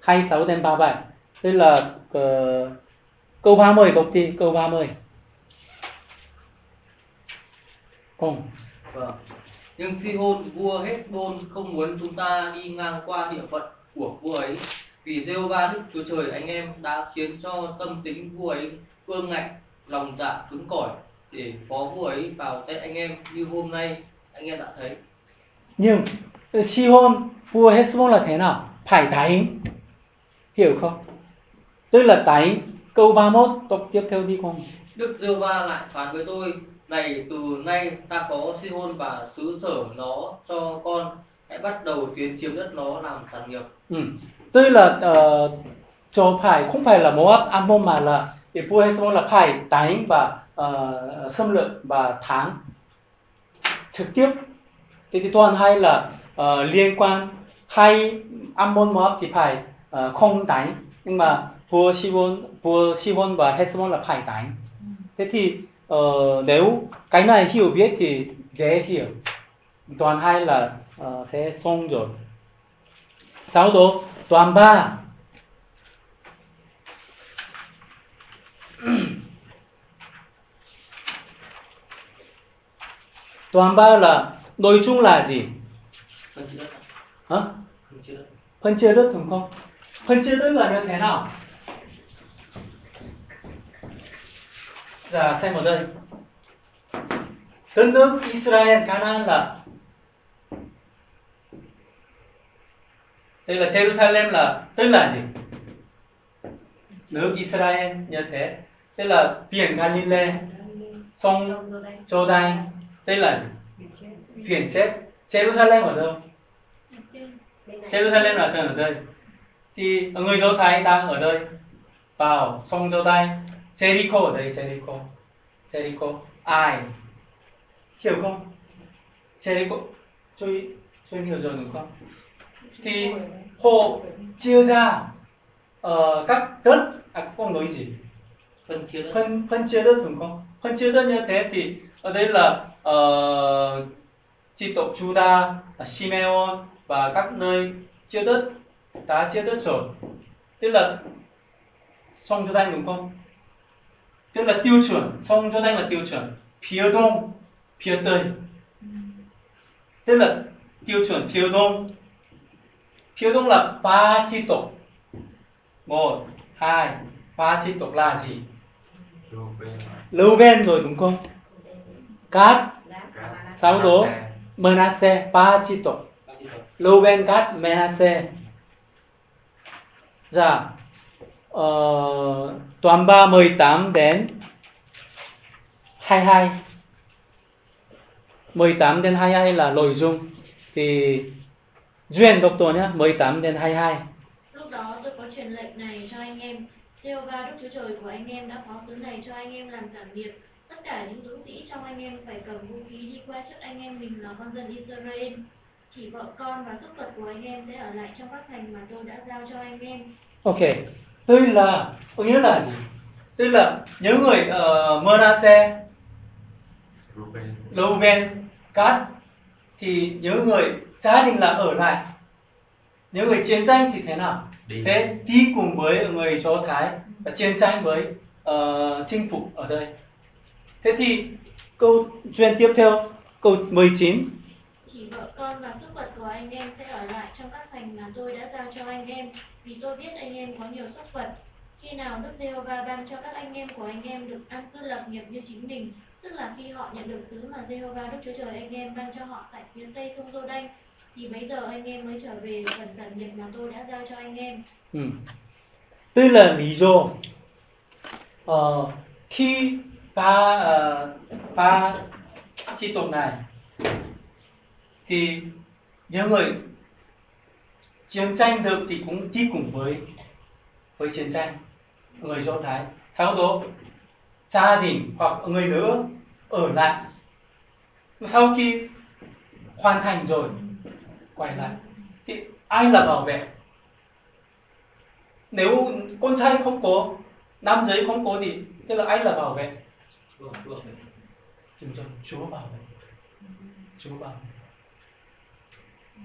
26 đến 37 đây là uh, câu 30 công ty câu 30 không Vâng. Nhưng Sihon vua Heshbon không muốn chúng ta đi ngang qua địa phận của vua ấy vì Jehovah Đức Chúa Trời anh em đã khiến cho tâm tính vua ấy ương ngạnh lòng dạ cứng cỏi để phó vua ấy vào tay anh em như hôm nay anh em đã thấy. Nhưng Sihon vua Hezbon là thế nào? Phải đánh hiểu không? Tức là đánh câu 31 đọc tiếp theo đi con Đức giê va lại phán với tôi này từ nay ta có Sihon và xứ sở nó cho con hãy bắt đầu tiến chiếm đất nó làm sản nghiệp. Ừ. tức là uh, cho phải không phải là Moab Ammon mà là thì vua Hezbon là phải đánh và uh, xâm lược và thắng trực tiếp. Thế thì toàn hay là uh, liên quan hai Ammon Moab thì phải uh, không đánh nhưng mà vua Sihon vua Sihon và Hezbon là phải đánh thế thì uh, nếu cái này hiểu biết thì dễ hiểu. Toàn hai là uh, sẽ xong rồi. Sau đó toàn ba toàn ba là nội chung là gì? Phân chia đất. Hả? Phân chia đất. Phân chia đất đúng không? Phân chia đất là như thế nào? Dạ xem ở đây đất nước Israel Canaan là đây là Jerusalem là tức là gì? Nước Israel như thế. Đây là biển Galilee sông Jordan đây là gì biển chết. Jerusalem ở đâu? Trên Jerusalem là chân ở đây. Thì người Do Thái đang ở đây. Vào sông Jordan Jericho ở đây Jericho. Jericho. Ai? Hiểu không? Jericho. Tôi tôi hiểu rồi đúng không? Thì họ chia ra ờ, các đất à không nói gì? Phân chia đất. Phân phân chia đất đúng không? Phân chia đất như thế thì ở đây là uh, chi tộc Juda, Simeon và các nơi chia đất. Đã chia đất rồi. Tức là song cho thanh đúng không? Tức là tiêu chuẩn song cho thanh là tiêu chuẩn. Phía đông phía tây. Tức là tiêu chuẩn phía đông. Phía đông là ba chi tộc. Một hai ba chi tộc là gì? Lưu ven rồi đúng không cát sáu đố? Chi tộc Reuben Gad Manasseh Dạ. Uh, Toàn ba 18 đến 22 18 đến 22 là nội dung. Thì Duyên đọc tổ nhé 18 đến 22 Lúc đó tôi có truyền lệnh này cho anh em. Jehovah Đức Chúa Trời của anh em đã phó sứ này cho anh em làm sản nghiệp Tất cả những dũng sĩ trong anh em phải cầm vũ khí đi qua trước anh em mình là con dân Israel chỉ vợ con và súc vật của anh em sẽ ở lại trong các thành mà tôi đã giao cho anh em. Ok, tức là có nghĩa là gì? Tức là những người ở uh, Manasseh, Reuben, Gad thì những người gia đình là ở lại. Những người chiến tranh thì thế nào? Đi. Sẽ đi cùng với người Do Thái và chiến tranh với uh, chinh phục ở đây. Thế thì câu chuyện tiếp theo câu 19 chỉ vợ con và súc vật của anh em sẽ ở lại trong các thành mà tôi đã giao cho anh em, vì tôi biết anh em có nhiều súc vật. Khi nào Đức Giê-hô-va ban cho các anh em của anh em được an cư lập nghiệp như chính mình, tức là khi họ nhận được sứ mà Giê-hô-va Đức Chúa Trời anh em ban cho họ tại phía tây sông Giô-đanh, thì bấy giờ anh em mới trở về phần sản nghiệp mà tôi đã giao cho anh em. Ừ. Tức là lý do ờ, khi ba uh, ờ, ba chi tộc này thì những người chiến tranh được thì cũng đi cùng với với chiến tranh. Người do thái sau đó gia đình hoặc người nữa ở lại. Sau khi hoàn thành rồi quay lại thì ai là bảo vệ? Nếu con trai không có nam giới không có thì tức là ai là bảo vệ? Vâng, vâng. đúng rồi chúa bảo vệ chúa bảo vệ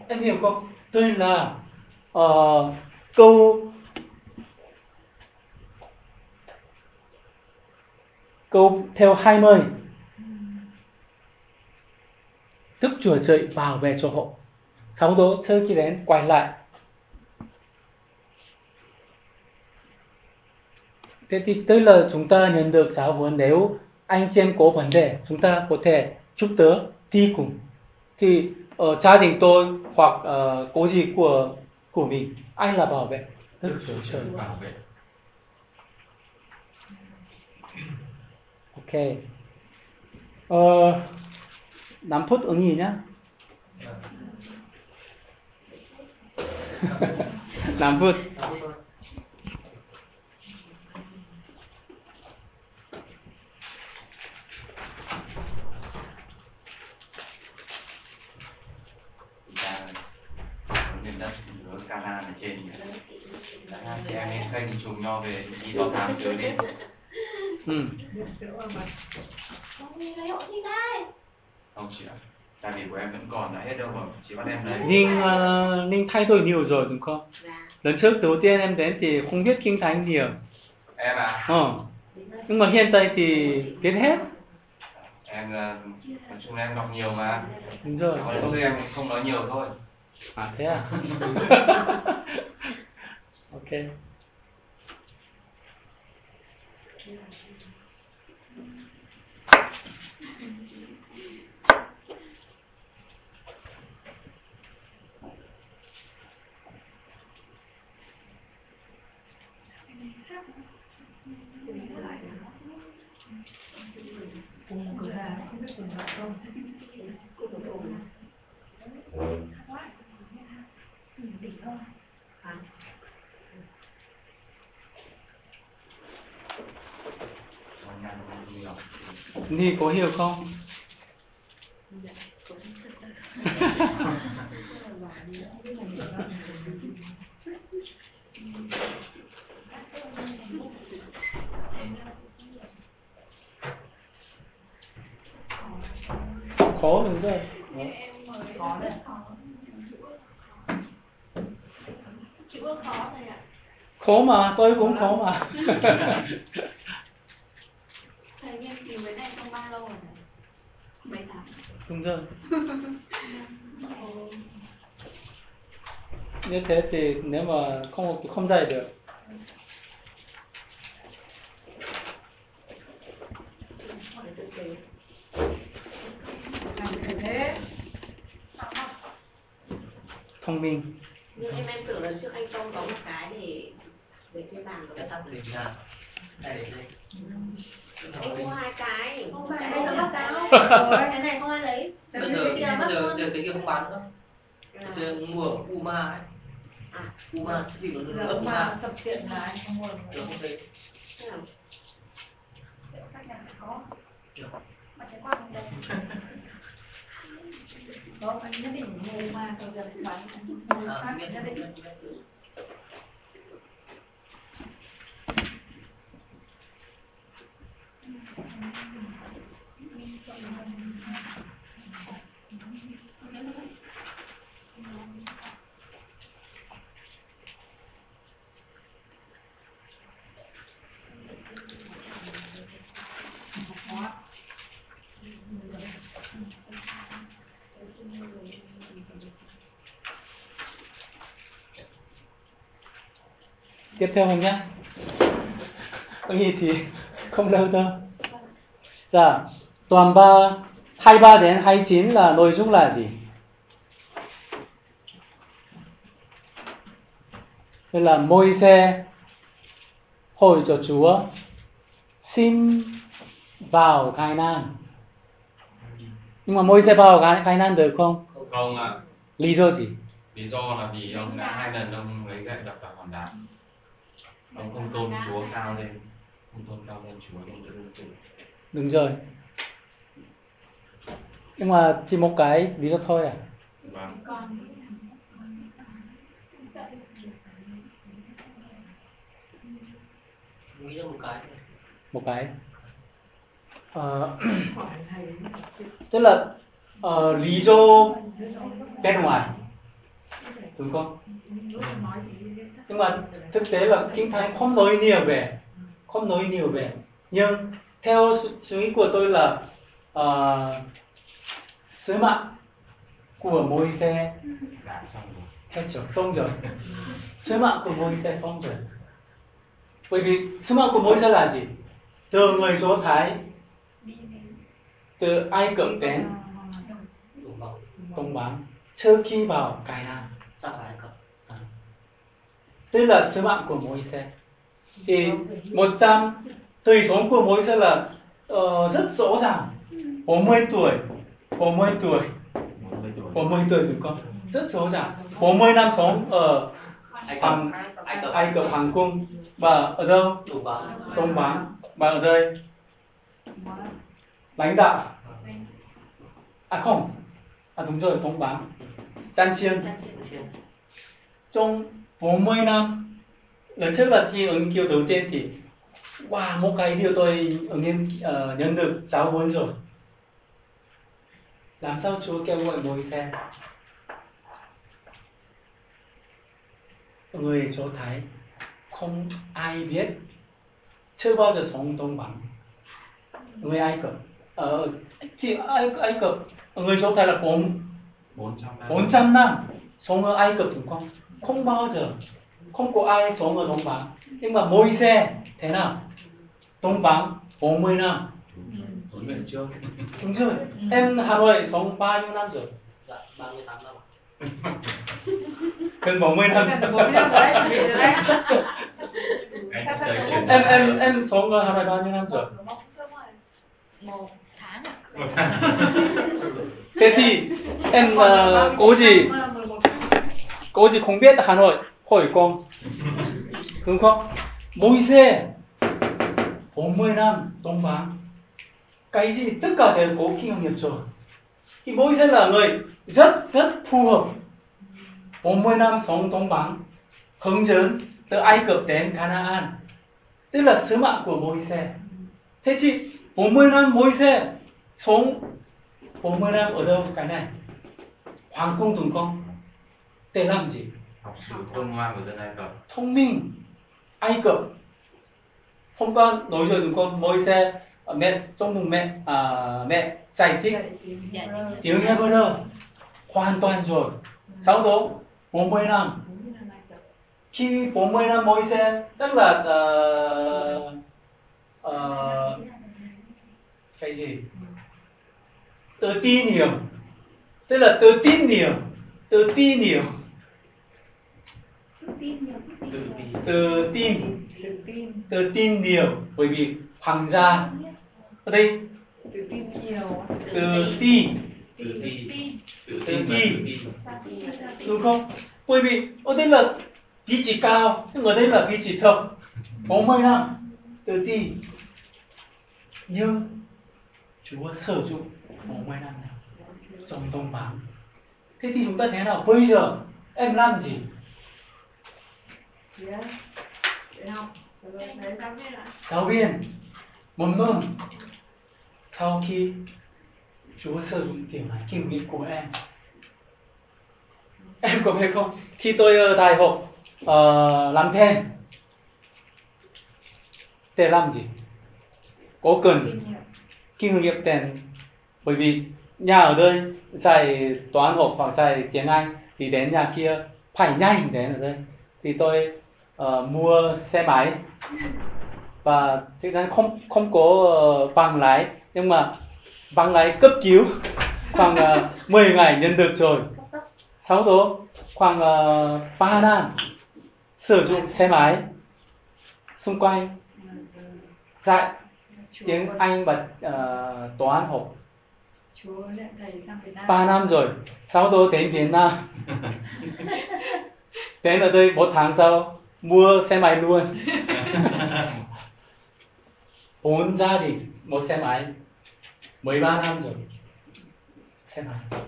em hiểu không? Đây là uh, câu câu theo 20 Đức Chúa Trời bảo vệ cho họ sau đó sơ khi đến quay lại. Thế thì tức là chúng ta nhận được giáo huấn nếu anh chị em có vấn đề chúng ta có thể giúp đỡ đi cùng. Thì ở ờ, gia đình tôi hoặc uh, cố gì của của mình ai là bảo vệ? Đức chúa trời bảo vệ. Ok. Ờ, 5 phút ứng gì nhá. [LAUGHS] 5 phút trên hai chị em lên kênh chùm nhau về đi do thám sứ đi. Ừ. không chị ạ. Tại vì của em vẫn còn đã hết đâu mà chị bắt em đấy Ninh uh, Ninh thay đổi nhiều rồi đúng không? Dạ. lần trước đầu tiên em đến thì không biết kinh thánh nhiều em à ờ. nhưng mà hiện tại thì biết hết. Em ờ, nói chung là em đọc nhiều mà. Đúng rồi. Lần trước em không nói nhiều thôi à thế à ok [LAUGHS] hàng không à. Ni có hiểu không? [LAUGHS] khó đúng rồi. Có đấy. bước khó thầy ạ khổ mà tôi cũng khổ mà. [LAUGHS] Thầy nghiên cứu cái này trong bao lâu rồi mấy tháng? Đúng rồi. [LAUGHS] Như thế thì nếu mà không không dạy được. Thông minh. Nhưng em em tưởng lần trước anh Phong có một cái để để trên bàn rồi Đã sắp để ra Đây để đây anh mua hai cái. Không bàn Cái là là cáo rồi cái này không ai lấy. Bây giờ, bây giờ, giờ cái kia không bán nữa. Xưa mua ở Uma ấy. À. Uma siêu thị nó giờ ở Uma sập kiện là anh không mua Giờ không thấy. Thế nào? Liệu sách này có? Được. mà cái quan không đây không anh nhất định mua mà bây giờ cũng bán mua À, khác biết, nhất định biết, biết tiếp theo không nhé cái gì thì không lâu đâu dạ toàn ba hai ba đến hai chín là nội dung là gì Đây là môi xe hỏi cho Chúa xin vào Khai Nan. Nhưng mà môi xe vào Khai Khai Nan được không? Không ạ. Lý do gì? Lý do là vì ông đã hai lần ông lấy gậy đập vào hòn đá. Ông không tôn Chúa cao lên, không tôn cao Chúa sự. Đúng rồi. Nhưng mà chỉ một cái lý do thôi à? Vâng. Nghĩ một cái thôi. Một cái. Ờ, [CLEARS THROAT] tức là ờ, lý do bên ngoài đúng không? Nhưng mà thực tế là kinh thánh không nói nhiều về, không nói nhiều về. Nhưng theo su- suy nghĩ của tôi là ờ, sứ mạng của môi xe Đã xong rồi. hết rồi, xong rồi. Sứ mạng của môi xe xong rồi. Bởi vì sứ mạng của môi xe là gì? Từ người Do Thái, từ Ai Cập đến? Đông Bán trước khi vào Cài. Ra phải không? Tức là sứ mạng của mỗi xe. Thì 100 tùy sống của mỗi xe là ờ, rất rõ ràng. 40 tuổi, 40 tuổi, 40 tuổi. 40 tuổi đúng không? Rất rõ ràng. 40 năm sống ở Hàn, Ai Cập Hoàng cung và ở đâu? Đông Bán và ở đây lãnh đạo. À không, à đúng rồi, Đông Bán. Chan Chiên. trong 40 năm lần trước là thi ứng kiều đầu tiên thì wow một cái điều tôi ứng nhân, uh, nhận được giáo huấn rồi làm sao Chúa kêu gọi mỗi xe người Do Thái không ai biết chưa bao giờ sống đông bằng người Ai Cập ở chỉ Ai, Ai Cập người Do Thái là bốn 400 năm. 400 năm sống ở Ai Cập đúng không? Không bao giờ không có ai sống ở Đông Bằng. Nhưng mà môi xe thế nào? Đông Bằng 40 năm. Luyện trước. Đúng rồi. Em Hà Nội sống bao nhiêu năm rồi? Dạ 38 năm Gần 40 năm. Gần 40 năm rồi đấy, em em em sống ở Hà Nội bao nhiêu năm rồi? một tháng ạ. Một tháng. Thế thì em uh, cố gì cố gì không biết Hà Nội hỏi con. Đúng không? Môi xe. 40 năm Đông Bằng cái gì tất cả đều có kinh nghiệm rồi. Thì môi xe là người rất rất phù hợp. 40 năm sống Đông Bằng hướng dẫn từ Ai Cập đến Canaan. Tức là sứ mạng của môi xe. Thế chị, 40 năm môi xe sống. 40 năm ở đâu? Cái này. Hoàng cung đúng không để làm gì? Học sự khôn ngoan của dân Ai Cập. Thông minh. Ai Cập. Hôm qua nói rồi đúng không mỗi xe mẹ trong bụng mẹ à, mẹ giải thích. Tiếng Hebrew hoàn toàn rồi. Sau đó 40 năm. Khi 40 năm mỗi xe chắc là uh, uh, cái gì? Tự tin nhiều tức là tự tin nhiều tự tin nhiều tự tin. tự tin. Nhiều bởi vì hoàng gia ở đây tự tin nhiều. Tự tin. tự ti. Tự tự tin tự tin. Đúng không? Bởi vì ở đây là vị trí cao nhưng ở đây là vị trí thấp. 40 năm tự tin nhưng Chúa sử dụng 40 năm nào? Trong đồng bảng. Thế thì chúng ta thế nào bây giờ em làm gì Dạ. Để học. Rồi giáo viên ạ. giáo viên mầm non sau khi Chúa sử dụng kiểu này kinh nghiệm của em em có biết không khi tôi ở đại học uh, làm thêm để làm gì có cần kinh nghiệm tiền bởi vì nhà ở đây dạy toán học hoặc dạy tiếng Anh thì đến nhà kia phải nhanh đến ở đây thì tôi uh, mua xe máy. Và thực ra không không có uh, bằng lái. Nhưng mà bằng lái cấp cứu. Khoảng uh, 10 ngày nhận được rồi. Sau đó khoảng uh, 3 năm sử dụng xe máy. Xung quanh dạy tiếng Anh và uh, toán học. 3 năm rồi. Sau đó đến Việt Nam. [LAUGHS] Đến ở đây một tháng sau mua xe máy luôn. Bốn gia đình một xe máy. 13 năm rồi. Xe máy.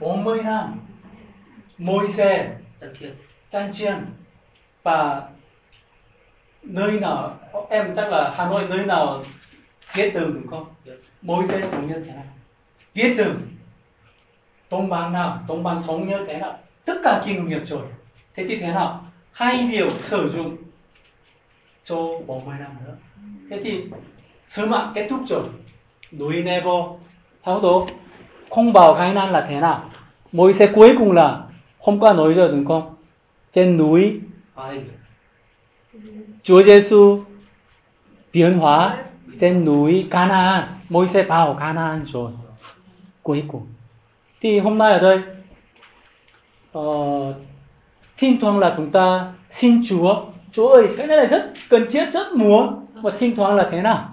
40 năm. Mỗi xe. Chăn chiên. Và nơi nào em chắc là Hà Nội nơi nào viết từ đúng không? Mỗi xe giống như thế nào? Viết từ. Đông bằng nào? Đông bằng sống như thế nào? Tất cả kinh nghiệm rồi thế thì thế nào? Hai điều sử dụng cho 40 năm nữa. Thế thì sứ mạng kết thúc rồi. Núi Nebo. Sau đó không vào khai nan là thế nào? Mỗi xe cuối cùng là hôm qua nói rồi đúng không? Trên núi. Chúa Giêsu biến hóa trên núi Canaan, môi xe vào Canaan rồi. Cuối cùng. Thì hôm nay ở đây, uh, thỉnh thoảng là chúng ta xin Chúa, Chúa ơi, cái này là rất cần thiết, rất muốn. Và thỉnh thoảng là thế nào?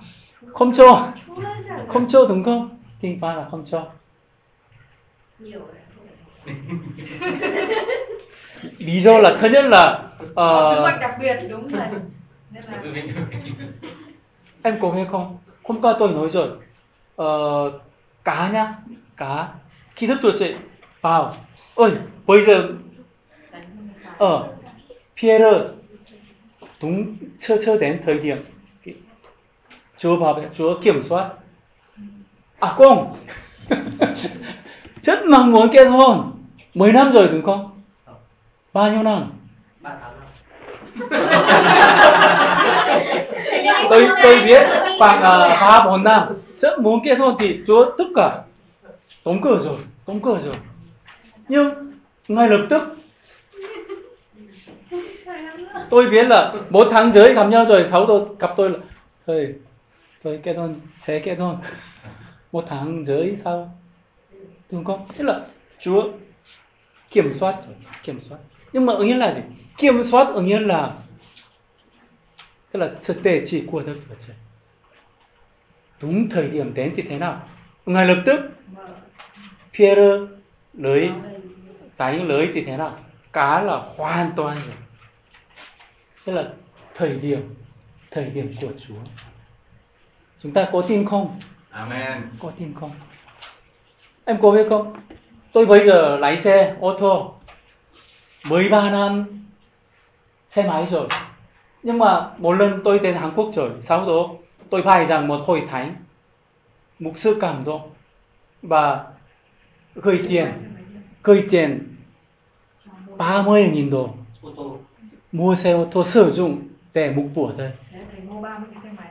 Không cho. Không cho đúng không? Thỉnh thoảng là không cho. nhiều đấy không phải Lý do là thứ nhất là Có sứ uh, mệnh đặc biệt đúng rồi. Là [LAUGHS] em có nghe không hôm qua tôi nói rồi ờ, cá nhá cá khi thức chuột chị vào ơi bây giờ. Ở Pierre đúng chưa chưa đến thời điểm Chúa bảo Chúa kiểm soát à không rất mong muốn kết hôn 10 năm rồi đúng không bao nhiêu năm tôi tôi biết khoảng ba bốn năm rất muốn kết hôn thì Chúa tất cả đóng cửa rồi đóng cửa rồi nhưng ngay lập tức tôi biết là một tháng rưỡi gặp nhau rồi, sáu tôi gặp tôi là, thôi tôi kết hôn, sẽ kết hôn. [LAUGHS] Một tháng rưỡi sau, đúng không? Thế là Chúa kiểm soát kiểm soát. Nhưng mà ứng nghĩa là gì? Kiểm soát ứng nghĩa là, tức là sự tề chỉ của Đức Chúa Trời. Đúng thời điểm đến thì thế nào? Ngay lập tức Pierre lưới đánh lưới thì thế nào? Cá là hoàn toàn rồi tức là thời điểm thời điểm của Chúa. Chúng ta có tin không? Amen. Có tin không? Em có biết không? Tôi bây giờ lái xe ô tô 13 năm xe máy rồi. Nhưng mà một lần tôi đến Hàn Quốc rồi sau đó? Tôi phải rằng một hội thánh mục sư cảm động và gửi tiền gửi tiền 30.000 đô. Ô tô mua xe ô tô sử dụng để mục của thôi. Đấy, thầy mua 30 cái xe máy.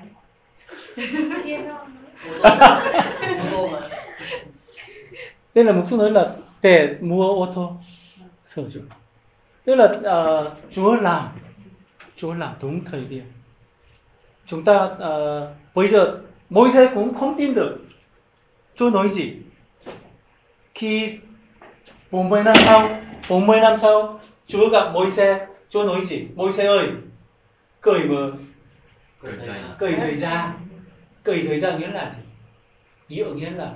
[LAUGHS] Chia cho đây là mục sư nói là để mua ô tô sử dụng. Tức là uh, Chúa làm Chúa làm đúng thời điểm. Chúng ta uh, bây giờ mỗi giây cũng không tin được Chúa nói gì. Khi 40 năm sau 40 năm sau Chúa gặp mỗi xe Chúa nói gì? Mỗi xe ơi cởi mở. Cởi giày. Cởi giày ra. Cởi giày ra nghĩa là gì? Ý ở nghĩa là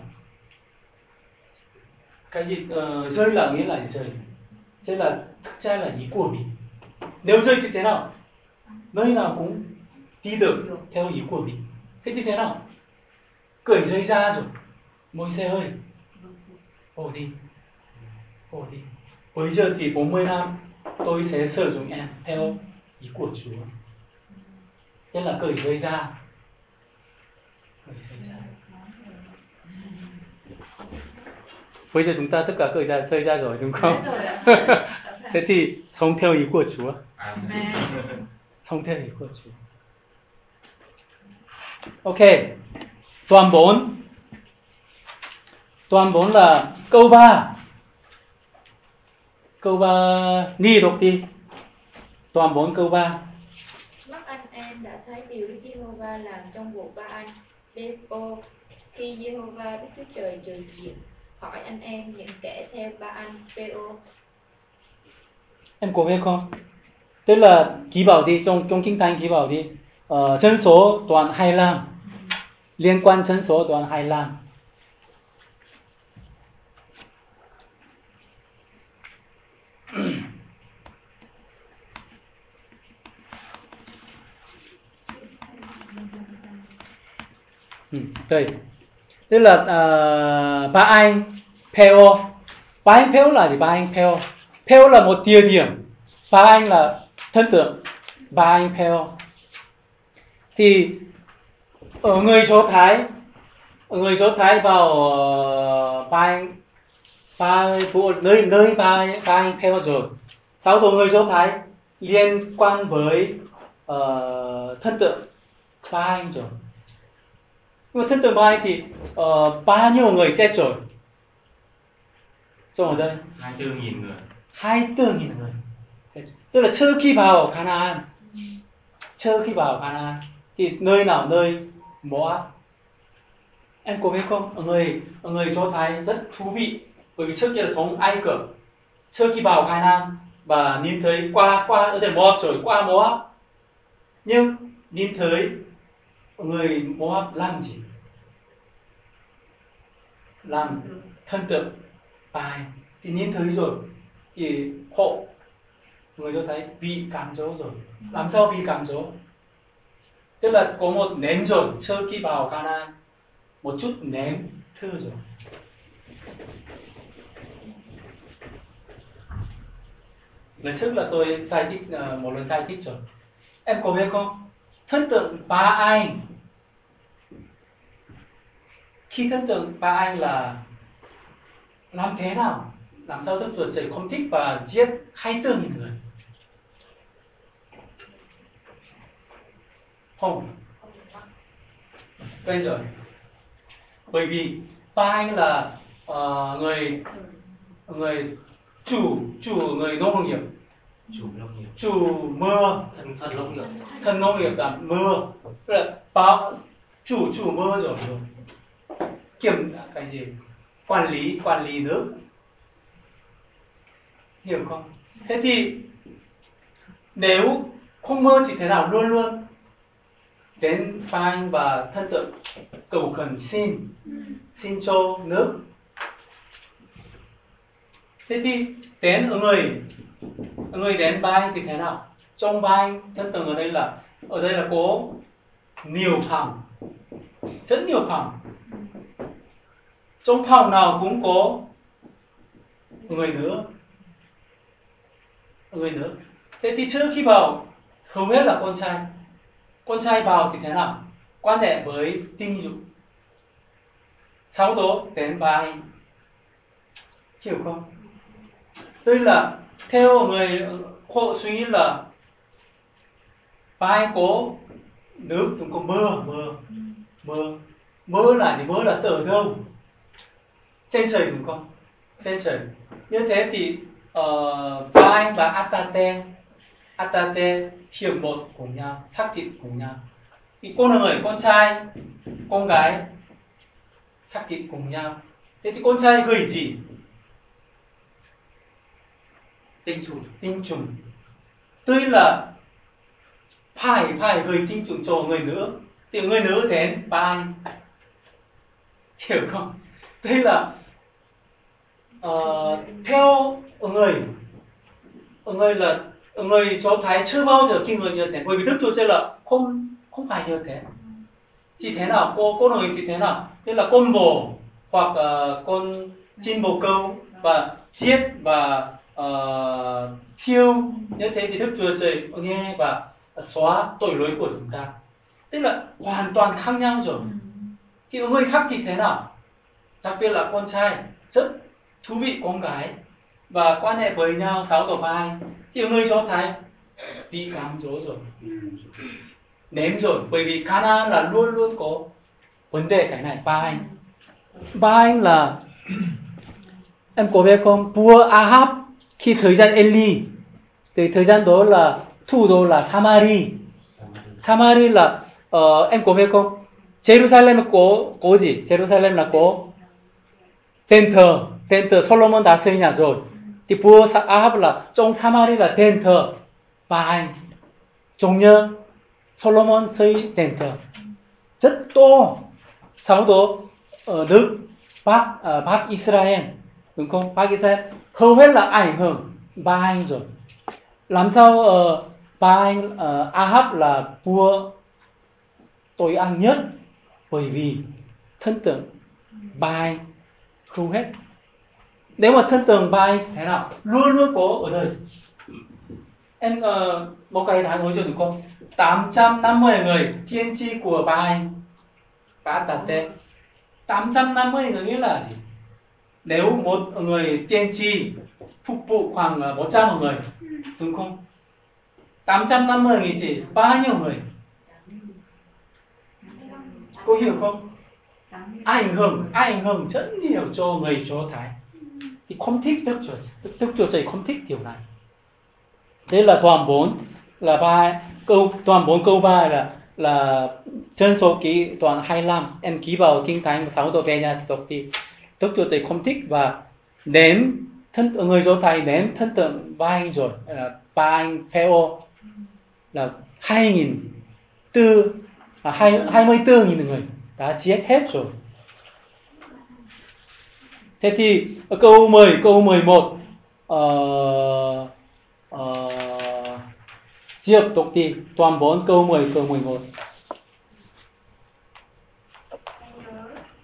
cái gì uh, rơi là nghĩa là gì rơi thế là thực ra là ý của mình. Nếu rơi thì thế nào? Nơi nào cũng đi được theo ý của mình. Thế thì thế nào? Cởi dây ra rồi. Môi xe ơi. Ổ đi. Ổ đi. Bây giờ thì 40 năm tôi sẽ sử dụng em theo ý của Chúa. Thế là cởi dây ra cởi dây ra bây giờ chúng ta tất cả cởi ra rơi ra rồi đúng không? [LAUGHS] Thế thì sống theo ý của Chúa. [LAUGHS] Sống theo ý của Chúa. Ok. Toàn bốn. Toàn bốn là câu ba câu ba ni đọc đi. Toàn bốn câu ba. Mắt anh em đã thấy điều Đức Giê-hô-va làm trong vụ ba anh. Bê-ô khi Giê-hô-va Đức Chúa Trời trừ diệt khỏi anh em những kẻ theo ba anh Bê-ô. em có biết không? Tức là ký bảo đi trong trong kinh thánh ký bảo đi. Ờ, chân số toàn hai lam. Liên quan chân số toàn hai lam Ừ, đây. Tức là uh, ba anh Peo ba anh Peo là gì? Ba anh Peo Peo là một địa điểm. Ba anh là thân tượng. Ba anh Peo thì ở người số Thái ở người số Thái vào uh, ba anh ba nơi nơi ba ba anh Peo rồi. Sau đó người số Thái liên quan với uh, thân tượng. Ba anh rồi nhưng mà thân tượng ba anh thì uh, bao nhiêu người chết rồi? Trong ở đây. 24.000 người. 24 nghìn người tức là trước khi vào Canaan. Trước khi vào Canaan. Thì nơi nào nơi Moab em có biết không? Ở người ở người Do Thái rất thú vị. Bởi vì trước kia là sống Ai Cập. Trước khi vào Canaan và nhìn thấy qua qua ở đây Moab rồi qua Moab nhưng nhìn thấy người Moab làm gì? Làm thân tượng. Bài thì nhìn thấy rồi. Thì họ người cho thấy bị cảm dỗ rồi. Làm sao bị cảm dỗ tức là có một ném rồi. Trước khi vào Canaan, một chút ném thư rồi. Lần trước là tôi giải thích à, một lần giải thích rồi em có biết không? Thân tượng ba anh. Khi thân tượng ba anh là làm thế nào? Làm sao Đức Chúa Trời không thích và giết 24 nghìn người? Không. Bây giờ bởi vì ba anh là uh, người người chủ chủ người nông nghiệp chủ nông nghiệp. Chủ mưa thần thần nông nghiệp. Thần nông nghiệp là mưa tức là báo chủ chủ mưa rồi kiểm cái gì? Quản lý quản lý nước. Hiểu không? Thế thì nếu không mơ thì thế nào luôn luôn? Đến anh và thân tượng cầu khẩn xin xin cho nước. Thế thì đến người người đến bay thì thế nào? Trong bay thân tầng ở đây là, ở đây là có nhiều phòng. Rất nhiều phòng. Trong phòng nào cũng có người nữa. Người nữa. Thế thì trước khi vào, hầu hết là con trai. Con trai vào thì thế nào? Quan hệ với tình dục. Sau đó đến bài, hiểu không? Tức là theo người hộ suy nghĩ là bài cố nước chúng có mưa mưa mưa mưa là gì? Mưa là tờ đâu trên trời đúng không? Trên trời. Như thế thì uh, và atate atate hiểu một cùng nhau xác thịt cùng nhau. Thì con người con trai con gái xác thịt cùng nhau. Thế thì con trai gửi gì? Tinh trùng. Tinh trùng. Tức là phải phải gửi tinh trùng cho người nữ. Thì người nữ đến bài hiểu không? Tức là uh, theo người người là người cho thái chưa bao giờ khi người như thế bởi vì đức chúa trời là không không phải như thế chỉ thế nào cô cô nói thì thế nào? Tức là con bồ hoặc uh, con chim bồ câu và chiết và uh, thiêu. Như thế thì đức chúa trời nghe và xóa tội lỗi của chúng ta. Tức là hoàn toàn khác nhau rồi. Thì người sắc thì thế nào? Đặc biệt là con trai rất thú vị con gái và quan hệ với nhau sáu tổ anh thì người do thái bị cám dỗ rồi ném rồi. Bởi vì Cana là luôn luôn có vấn đề cái này. Ba anh. Ba anh là em có biết không? Vua Ahab khi thời gian Eli thì thời gian đó là thủ đô là Samari. Samari là uh, em có biết không? Jerusalem có có gì? Jerusalem là có đền thờ. Đền thờ Solomon đã xây nhà rồi. Thì vua Ahab là trong Samari là đền thờ. Ba anh trong nhớ Solomon xây đền thờ. Rất to. Sau đó ở nước Bắc uh, Bắc Israel đúng không? Bắc Israel hầu hết là ảnh hưởng ba anh rồi. Làm sao uh, ba anh ờ, uh, Ahab là vua tối ăn nhất? Bởi vì thân tưởng ba anh không hết. Nếu mà thân tưởng ba anh thế nào? Luôn luôn có ở đời. Em uh, một cái tháng nói cho được không? 850 người thiên chi của ba anh. Ba đặt tên 850 người nghĩa là gì? Nếu một người tiên tri phục vụ khoảng à, 100 người, đúng không? 850 người thì bao nhiêu người? Có hiểu không? Ảnh hưởng ảnh hưởng rất nhiều cho người cho thái. Thì không thích đức chúa đức chúa trời không thích điều này. Thế là toàn bốn, là ba, câu, toàn bốn câu ba là là chân số ký, toàn 25 em ký vào kinh thánh sáu tôi về nhà đọc thì đức chúa trời không thích và ném thân người do thái ném thân tượng ba anh rồi là ba anh Phêo là hai nghìn tư à, hai hai mươi bốn nghìn người đã giết hết rồi. Thế thì ở câu 10 câu 11 một uh, uh, tiếp tục đi toàn bốn câu 10 câu 11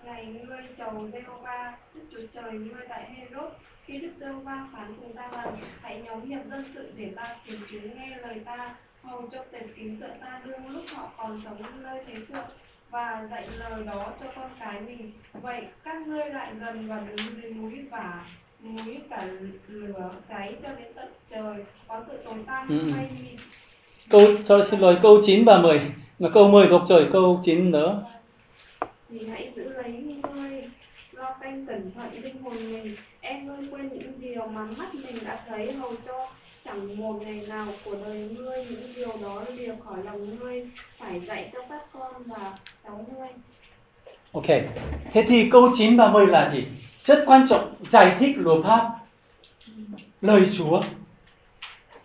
ngày ngươi chầu Giê-hô-va Đức Chúa Trời ngươi tại Hê-rốt khi Đức Giê-hô-va phán cùng ta rằng hãy nhóm hiệp dân sự để ta khiến chúng nghe lời ta. Hầu cho tề kính sợ ta đương lúc họ còn sống nơi thế thượng và dạy lời đó cho con cái mình. Vậy các ngươi lại gần và đứng dưới núi và núi cả lửa cháy cho đến tận trời. Có sự tối tăm ừ. mây mịt câu sorry, xin lỗi câu 9 và 10 mà câu 10 thuộc rồi câu 9 nữa. Dì hãy giữ lấy ngươi lo canh cẩn thận linh hồn mình em luôn quên những điều mà mắt mình đã thấy hầu cho chẳng một ngày nào của đời ngươi những điều đó đều khỏi lòng ngươi phải dạy cho các con và cháu ngươi Ok, thế thì câu 9 và 10 là gì? Rất quan trọng, giải thích luật pháp lời Chúa.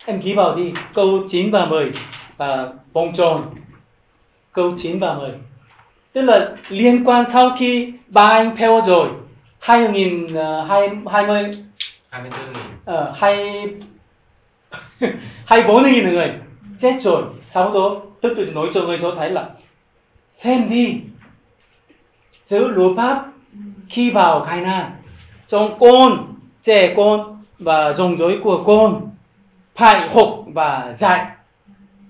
Em ký vào đi, câu 9 và 10 và vòng tròn. Câu 9 và 10. Tức là liên quan sau khi ba anh theo rồi, 2000 uh, 20 24 nghìn. Ờ, 2 24 nghìn [LAUGHS] người. Chết rồi. Sau đó Đức Chúa nói cho người cho thấy là xem đi. Giữ luật pháp khi vào khai nan trong con trẻ con và dòng dối của con phải học và dạy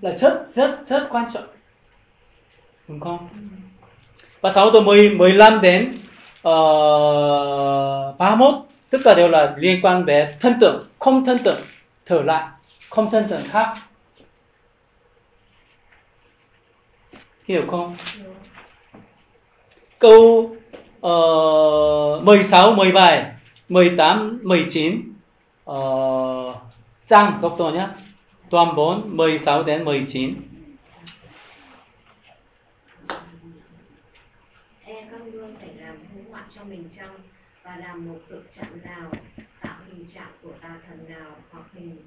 là rất rất rất quan trọng. Đúng không và sau đó 10, 15 đến ờ, uh, 31 tất cả đều là liên quan về thân tưởng không thân tưởng thở lại không thân tưởng khác. Hiểu không? Câu uh, 16, 17, 18, 19 uh, trang đọc to nhé. Toàn 4 16 đến 19 e các ngươi phải làm hư hoại cho mình chăng? Và làm một tượng trạng nào, tạo hình trạng của tà thần nào, hoặc hình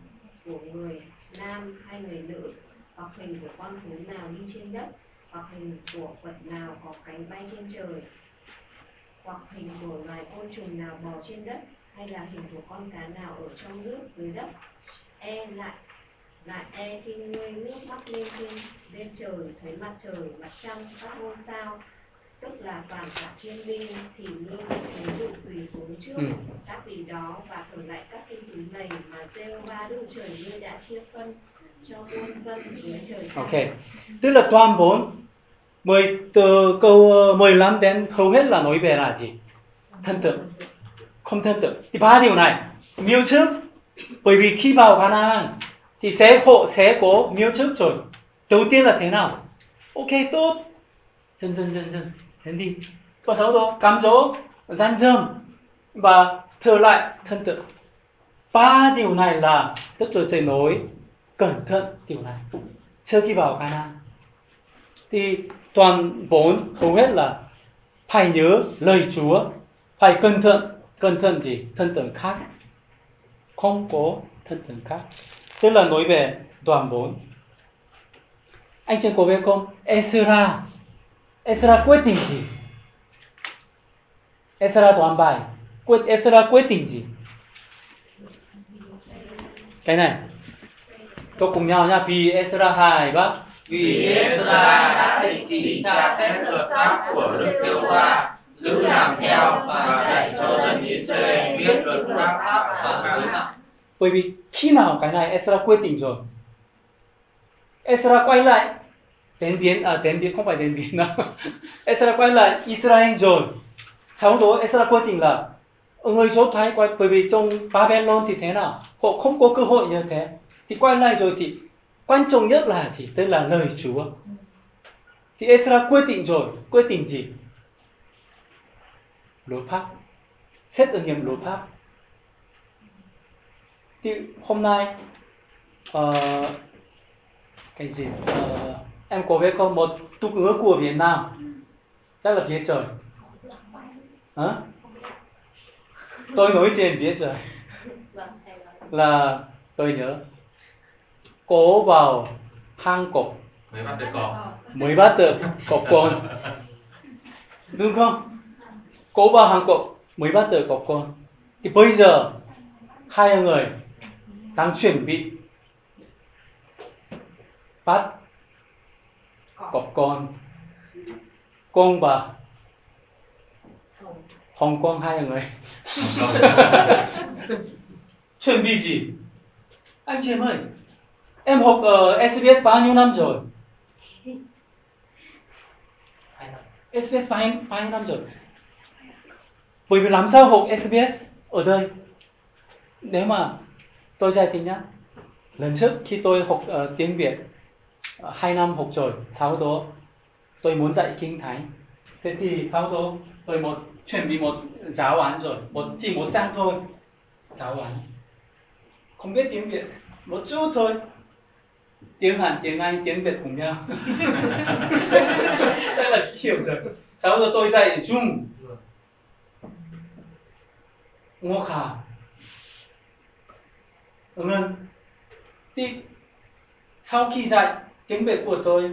của người nam hay người nữ, hoặc hình của con thú nào đi trên đất, hoặc hình của vật nào có cánh bay trên trời, hoặc hình của loài côn trùng nào bò trên đất, hay là hình của con cá nào ở trong nước, dưới đất? E lại lại e khi ngươi nước mắt lên trên, lên trời, thấy mặt trời, mặt trăng, các ngôi sao tức là toàn cả thiên binh thì ngươi ví dụ quỳ xuống trước Ừ. các vị đó và thờ lại các kinh thú này mà ba đức trời ngươi đã chia phân cho muôn dân dưới trời trăng Ok. Tức là toàn 4 10 từ câu ờ, 15 đến hầu hết là nói về là gì? Thân tượng. Không thân tượng. Thì ba điều này miêu trước. Bởi vì khi vào Canaan thì sẽ hộ sẽ có miêu trước rồi. Đầu tiên là thế nào? Ok tốt. Dần dần dần dần. Thế đi. thua sau rồi, cám dỗ, gian dâm và thờ lại thân tượng. Ba điều này là tức là trời nói cẩn thận điều này. Trước khi vào Canaan thì toàn bốn hầu hết là phải nhớ lời Chúa phải cẩn thận cẩn thận gì? Thân tượng khác. Không có thân tượng khác. Tức là nói về toàn bốn anh chị có biết không? Ezra Ezra gì Ezra toàn bài quyết Ezra gì cái này tôi cùng nhau nha vì Ezra 2 bác Vì Esra đã định chỉ tra xét luật pháp của Đức giê va giữ làm theo và dạy cho dân Israel biết luật pháp và giữ nặng. bởi vì khi nào cái này Ezra quyết định rồi? Ezra quay lại đến biến à đến biến không phải đến biến đâu. [LAUGHS] Ezra quay lại Israel rồi. Sau đó Ezra quyết định là người số thái quay bởi vì trong Babylon thì thế nào? Họ không có cơ hội như thế. Thì quay lại rồi thì quan trọng nhất là gì? Tức là lời Chúa. Thì Ezra quyết định rồi. Quyết định gì? Luật pháp xét ứng nghiệm luật pháp thì hôm nay uh, cái gì? Uh, em có biết không? Một tục ngữ của Việt Nam. Chắc là biết rồi Hả? tôi nói tiền biết rồi là tôi nhớ. Cố vào hang cọp. Mới bắt được cọp. Mới bắt được cọp con. Đúng không? Cố vào hang cọp mới bắt được cọp con. Thì bây giờ hai người đang chuẩn bị bắt cọp con. Con và hồng quang hai người. [LAUGHS] Chuẩn bị gì anh chị em ơi em học ở SBS bao nhiêu năm rồi. SBS bao nhiêu, bao nhiêu năm rồi. Bởi vì làm sao học SBS ở đây? Nếu mà tôi giải thích nhá lần trước khi tôi học uh, tiếng Việt Ờ, hai năm học rồi sau đó tôi muốn dạy kinh thánh. Thế thì sau đó tôi một, chuẩn bị một giáo án rồi, một, chỉ một trang thôi. Giáo án. Không biết tiếng Việt, một chút thôi. Tiếng Hàn, tiếng Anh, tiếng Việt cùng nhau. [LAUGHS] Chắc là hiểu rồi. Sau đó tôi dạy Trung Ngô Khả. Ngân thì sau khi dạy tiếng Việt của tôi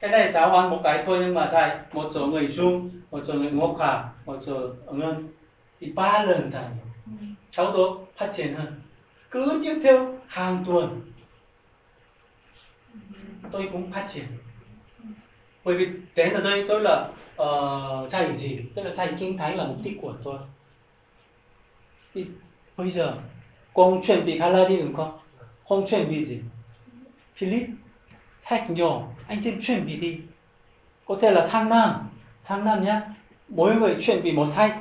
cái này cháu ăn một cái thôi nhưng mà dạy một số người Trung một số người Ngô Khả một số Ngân. Thì ba lần dạy. Cháu đó phát triển hơn. Cứ tiếp theo hàng tuần tôi cũng phát triển. Bởi vì đến ở đây tôi là uh, dạy gì? Tức là dạy kinh thánh là mục đích của tôi. Thì bây giờ con chuẩn bị Aladdin đi đúng không? Không chuẩn bị gì? Philip sách nhỏ anh chị chuẩn bị đi. Có thể là sang năm sang năm nhé mỗi người chuẩn bị một sách.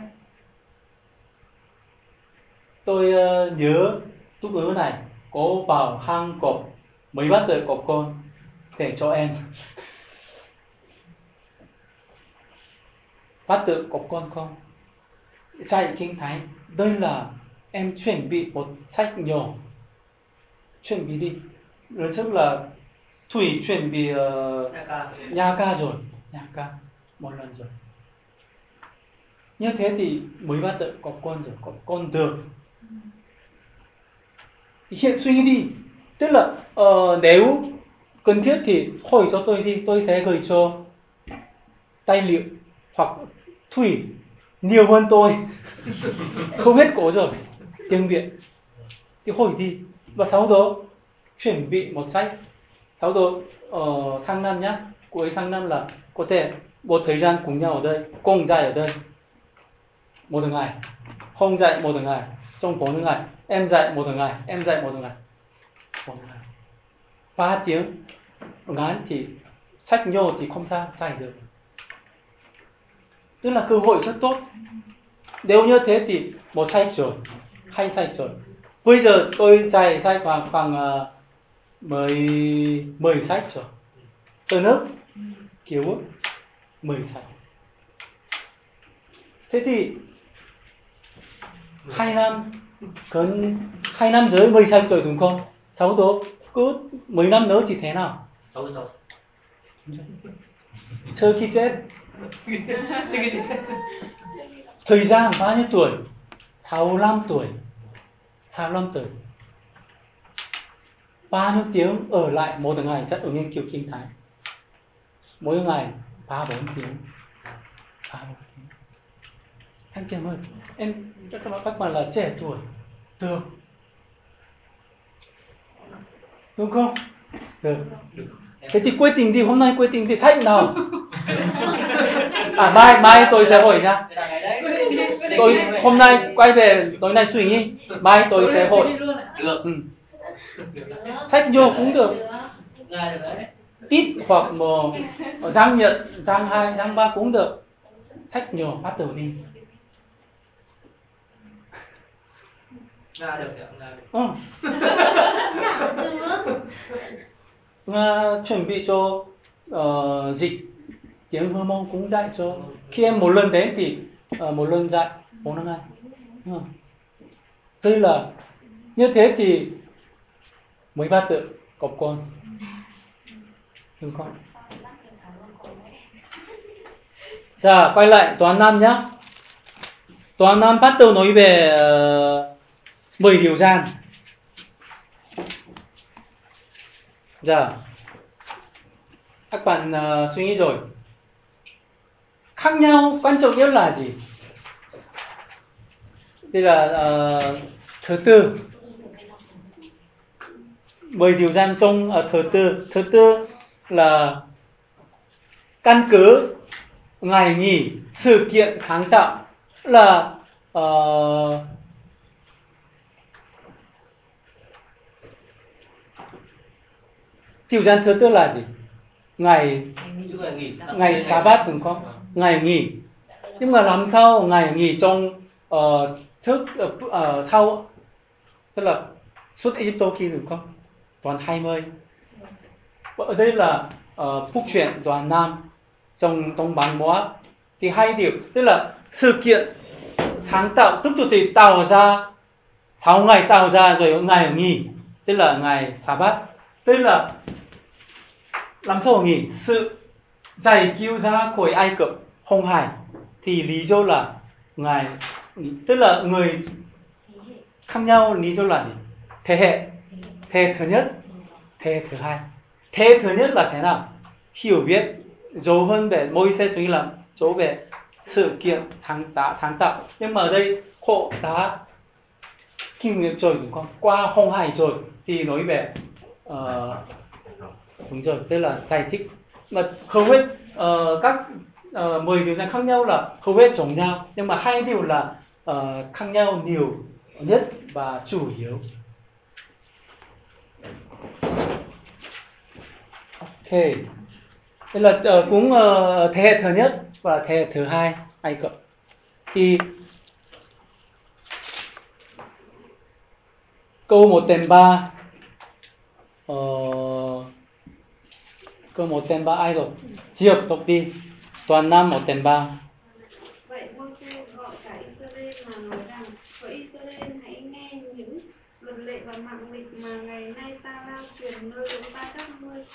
Tôi uh, nhớ túc ứ này cố vào hang cọp mới bắt được cọp con để cho em. [LAUGHS] Bắt được cọp con không? Dạy kinh thánh đây là em chuẩn bị một sách nhỏ. Chuẩn bị đi. Rồi tức là thủy chuẩn bị uh, nhà ca. Rồi. Nhà ca. Một lần rồi. Như thế thì mới bắt được có con rồi có con được thì hiện suy nghĩ đi. Tức là uh, nếu cần thiết thì hỏi cho tôi đi tôi sẽ gửi cho tài liệu hoặc thủy nhiều hơn tôi. [LAUGHS] Không hết cố rồi. Tiếng việt. Thì hỏi đi. Và sau đó chuẩn bị một sách sau đó ở sang năm nhá. Cuối sang năm là có thể một thời gian cùng nhau ở đây cùng dạy ở đây. Một ngày. Không dạy một ngày trong bốn ngày. Em dạy một ngày em dạy một ngày. Một ngày. Ba tiếng. Ngắn thì sách nhô thì không sao dạy được. Tức là cơ hội rất tốt. Nếu như thế thì một sách rồi hai sách rồi. Bây giờ tôi dạy sách khoảng khoảng uh, mười mười sách rồi từ nước kiểu mười sách. Thế thì hai năm. Gần hai năm rưỡi mười sách rồi đúng không? Sau đó cứ mấy năm nữa thì thế nào? Sáu sáu. [LAUGHS] Chờ khi chết. Thời gian bao nhiêu tuổi? 65 tuổi. 65 tuổi bao nhiêu tiếng ở lại một ngày chắc ở nghiên cứu kinh thánh mỗi ngày ba bốn tiếng. Ba bốn tiếng. Anh chị ơi em các bạn các bạn là trẻ tuổi được. Đúng không? Được. Thế thì quyết định đi hôm nay quyết định thì sách nào? À mai mai tôi sẽ hỏi nhá. Tôi hôm nay quay về tối nay suy nghĩ. Mai tôi sẽ hỏi. được. Ừ sách vô cũng được. Tít hoặc một giang nhật giang hai giang ba cũng được. Sách nhiều phát tử đi. Nga được được ừ. nga chuẩn bị cho uh, dịch. Tiếng hơ mông cũng dạy cho. Khi em một lần đến thì uh, một lần dạy bốn năm ngày ừ. đây là như thế thì mới bắt được cọp con đúng không Dạ, quay lại toán năm nhá. Toán năm bắt đầu nói về ờ, uh, 10 điều gian. Dạ. Các bạn uh, suy nghĩ rồi. Khác nhau quan trọng nhất là gì? Đây là uh, thứ tư. 10 điều gian trong ở thứ tư. Thứ tư là căn cứ ngày nghỉ sự kiện sáng tạo là ờ, uh, điều gian thứ tư là gì? Ngày ngày sa bát đúng không? Ngày nghỉ nhưng mà làm sao ngày nghỉ trong uh, thức uh, uh, sau tức là suốt Egypto kia đúng không? Toàn 20 ở đây là uh, phúc truyện đoàn nam trong trong bản múa thì hai điều tức là sự kiện sáng tạo tức là gì? Tạo ra sáu ngày tạo ra rồi ngày nghỉ tức là ngày sa bát. Tức là làm sao nghỉ? Sự giải cứu ra khỏi ai cập hồng hải. Thì lý do là ngài tức là người khác nhau lý do là gì? Thế hệ thế hệ thứ nhất thế thứ hai. Thế thứ nhất là thế nào? Hiểu biết dấu hơn về môi xe suy là dấu về sự kiện sáng tạo sáng tạo. Nhưng mà ở đây họ đã kinh nghiệm rồi đúng không? Qua hồng hải rồi thì nói về uh, đúng rồi tức là giải thích. Mà hầu hết uh, các ờ, uh, 10 điều này khác nhau là hầu hết giống nhau. Nhưng mà hai điều là uh, khác nhau nhiều nhất và chủ yếu ok. Đây là uh, cũng uh, thế hệ thứ nhất và thế hệ thứ hai Ai Cập thì câu 1 tem 3 uh, câu 1 tên 3 ai rồi? Diệp tộc đi. Toàn nam 1 tên 3 Vậy Moses gọi cả Israel mà nói rằng Hỡi Israel hãy nghe những luật lệ và mạng lịch mà ngày nay ta lao truyền nơi chúng ta các ngươi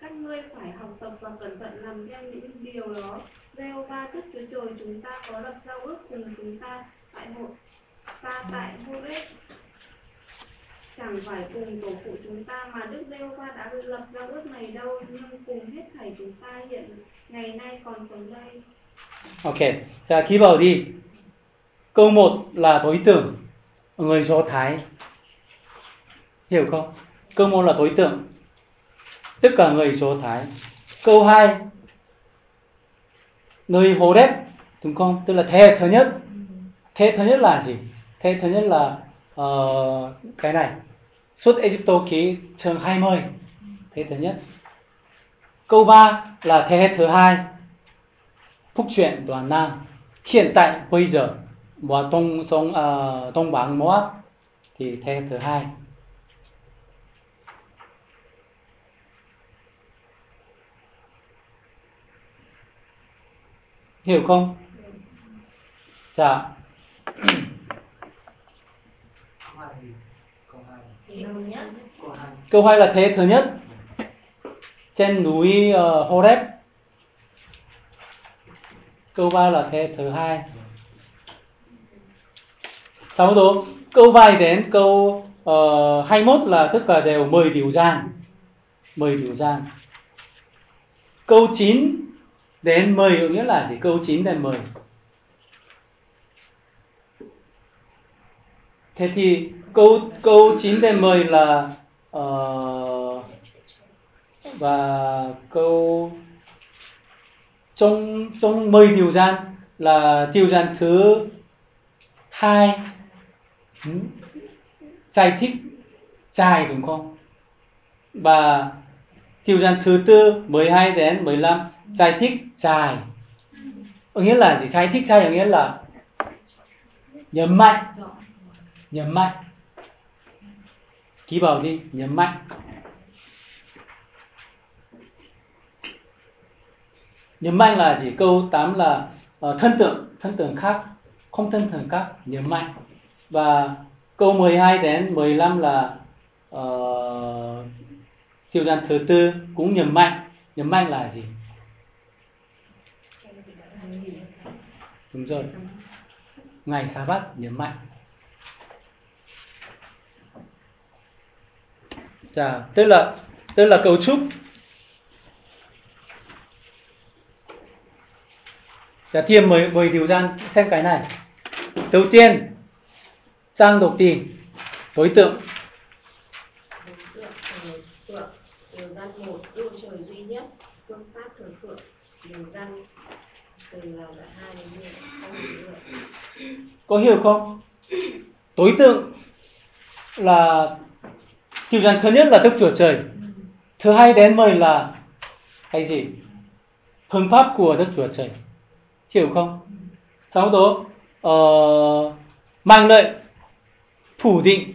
các ngươi phải học tập và cẩn thận làm theo những điều đó Jehovah Đức Chúa Trời chúng ta có lập giao ước cùng chúng ta tại hội ta tại Horeb chẳng phải cùng tổ phụ chúng ta mà Đức Giê-hô-va đã lập giao ước này đâu nhưng cùng hết thảy chúng ta hiện ngày nay còn sống đây. Ok, 자 ghi vào đi. Câu 1 là đối tượng người Do Thái. Hiểu không? Câu 1 là đối tượng tất cả người Do Thái. Câu 2 người Hồ Đếp đúng không? Tức là thế thứ nhất. Thế thứ nhất là gì? Thế thứ nhất là uh, cái này Xuất Egypto ký chương 20 Thế thứ nhất Câu 3 là thế hệ thứ hai Phúc truyện đoàn Nam Hiện tại bây giờ Và Đông, sông à, uh, Đông Bắc Moab Thì thế hệ thứ hai Hiểu không? Dạ Câu hai là thế thứ nhất trên núi uh, Horeb. Câu ba là thế thứ hai. Sau đó câu vài đến câu ờ, uh, 21 là tất cả đều 10 điều gian. 10 điều gian. Câu 9 đến 10 có nghĩa là gì? Câu 9 đến 10. Thế thì câu câu 9 đến 10 là uh, và câu trong trong 10 điều gian là điều gian thứ hai ừ. giải thích dài đúng không? Và điều gian thứ tư 12 đến 15 trai thích trai. Có Nghĩa là gì? trai thích trai có nghĩa là nhấn mạnh. Nhấn mạnh. Ký vào đi nhấn mạnh. Nhấn mạnh là gì? Câu 8 là uh, thân tượng thân tượng khác không thân tượng khác nhấn mạnh. Và câu 12 đến 15 là ờ, uh, tiêu gian thứ tư cũng nhấn mạnh. Nhấn mạnh là gì? Đúng rồi ngày sa bát nhấn mạnh Chà, tức là tức là cấu trúc. Chà, thêm mời mời điều gian xem cái này. Đầu tiên trang độc tì đối tượng điều ờ, ờ, gian một yêu trời duy nhất phương pháp thờ phượng điều gian từ là hai đến không hiểu có hiểu không đối tượng là Kiểu rằng thứ nhất là Đức Chúa Trời. Thứ hai đến mời là hay gì? Phương pháp của Đức Chúa Trời. Hiểu không? Sau đó uh, mang lợi phủ định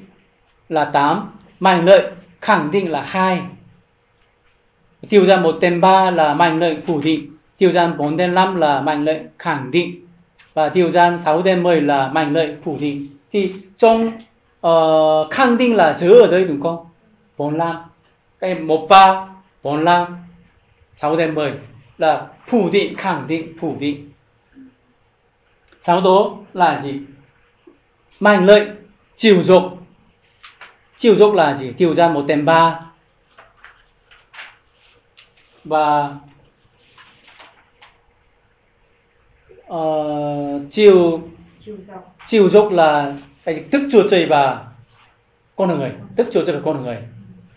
là 8, mang lợi khẳng định là 2. Tiêu ra một tên ba là mang lợi phủ định, tiêu gian 4 đến 5 là mạnh lợi khẳng định và tiêu gian 6 đến 10 là mạnh lợi phủ định. Thì trong uh, khẳng định là chữ ở đây đúng không? 45 cái 13 45 6 đến 10 là phủ định khẳng định phủ định. Sau đó là gì? Mạnh lợi chiều dục. Chiều dục là gì? Tiêu gian 1 đến 3 và uh, chiều chiều dục là cái tức chuột trời và con người. Tức chuột trời và con người.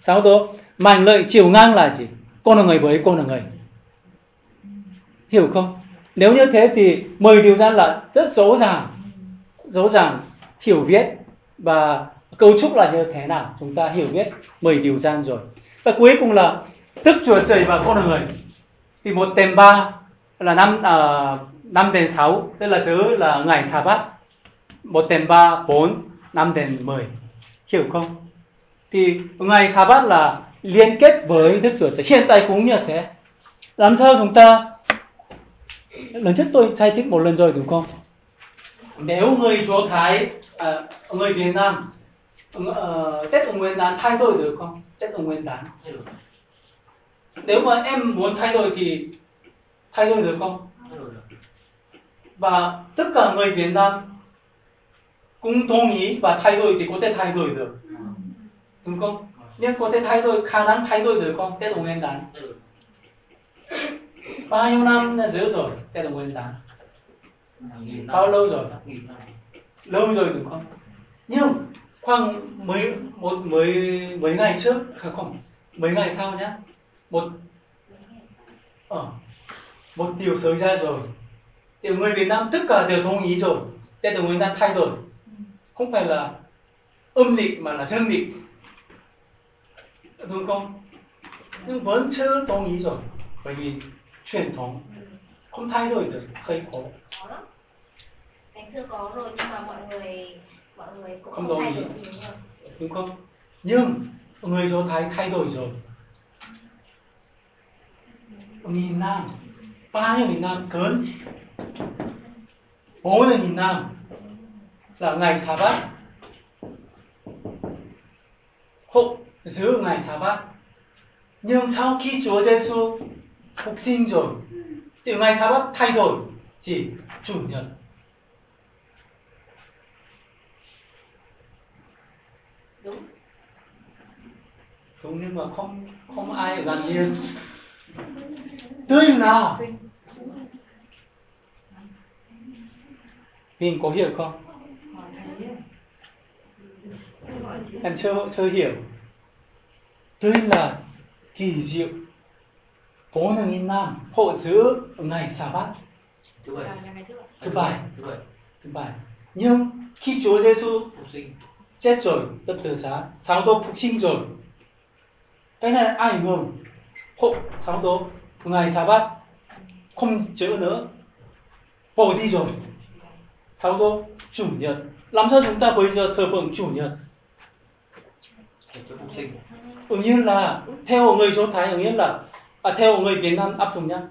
Sau đó mạnh lợi chiều ngang là gì? Con người với con người. Hiểu không? Nếu như thế thì mười điều gian là rất rõ ràng. Rõ ràng hiểu biết. Và cấu trúc là như thế nào? Chúng ta hiểu biết mười điều gian rồi. Và cuối cùng là tức chùa trời và con người. Thì một tem ba là năm à, năm đến sáu tức là chữ là ngày sa bát một đến ba bốn năm đến mười hiểu không thì ngày sa bát là liên kết với Đức Chúa Trời. Hiện tại cũng như thế. Làm sao chúng ta lần trước tôi giải thích một lần rồi đúng không? Nếu người chúa Thái, à, người Việt Nam uh, Tết ông Nguyên đán thay đổi được không? Tết ông Nguyên đán. thay đổi Nếu mà em muốn thay đổi thì thay đổi được không? Và tất cả người Việt Nam cũng đồng ý và thay đổi thì có thể thay đổi được. Đúng không? Nhưng có thể thay đổi, khả năng thay đổi được không? Tết ông Nguyên đán. Bao nhiêu năm giữ rồi Tết ông Nguyên đán? Bao lâu rồi? Lâu rồi đúng không? Nhưng khoảng mấy một mấy mấy ngày trước không mấy ngày sau nhá một ờ, một điều xảy ra rồi thì người Việt Nam tất cả đều đồng ý rồi. Tết đồng Nguyên Đán thay đổi. Không phải là âm lịch mà là dương lịch. Đúng không? Nhưng vẫn chưa đồng ý rồi. Bởi vì truyền thống không thay đổi được. Hơi khó. Ngày xưa có rồi nhưng mà mọi người mọi người cũng không không thay đổi rồi đúng không? Nhưng người do thái thay đổi rồi. Nghìn năm bao nhiêu nghìn năm cớn bốn nghìn năm là ngày sa bát. Hộ giữ ngày sa bát. Nhưng sau khi Chúa Giêsu phục sinh rồi thì ngày sa bát thay đổi chỉ chủ nhật. Đúng. Đúng nhưng mà không không ai gần nhiên tươi nào mình có hiểu không? Em chưa chưa hiểu. Tươi là kỳ diệu. Bốn nghìn năm hộ giữ ngày sa bát. Thứ bảy. Thứ bảy. Thứ bảy. thứ bảy. Nhưng khi Chúa Giêsu chết rồi tập tự giá sáu đô phục sinh rồi. Cái này ai ảnh hưởng hộ sáu đô ngày sa bát không chữa nữa. Bỏ đi rồi sáu đô chủ nhật. Làm sao chúng ta bây giờ thờ phượng chủ nhật? Ứng nhiên là theo người do thái ứng nhiên là à, theo người việt nam áp dụng nhá.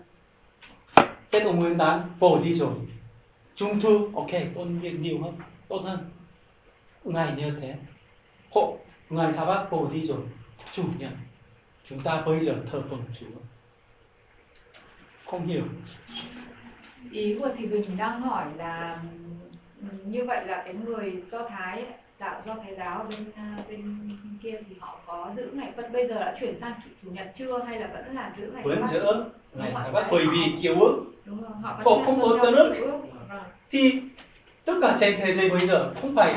Tết ông nguyên đán bỏ đi rồi. Trung thu ok tôn vinh nhiều hơn tốt hơn. Ngày như thế hộ ngày sa bát bỏ đi rồi. Chủ nhật chúng ta bây giờ thờ phượng chúa. Không hiểu ý của thì bình đang hỏi là như vậy là cái người do thái đạo do thái giáo bên à, bên kia thì họ có giữ ngày phân bây giờ đã chuyển sang chủ, chủ nhật chưa hay là vẫn là giữ ngày vẫn giữ ngày bát đấy, bởi vì kiều ước đúng rồi họ Họ vẫn không có theo tân ước. kiều ước. Vâng. thì tất cả trên thế giới bây giờ không phải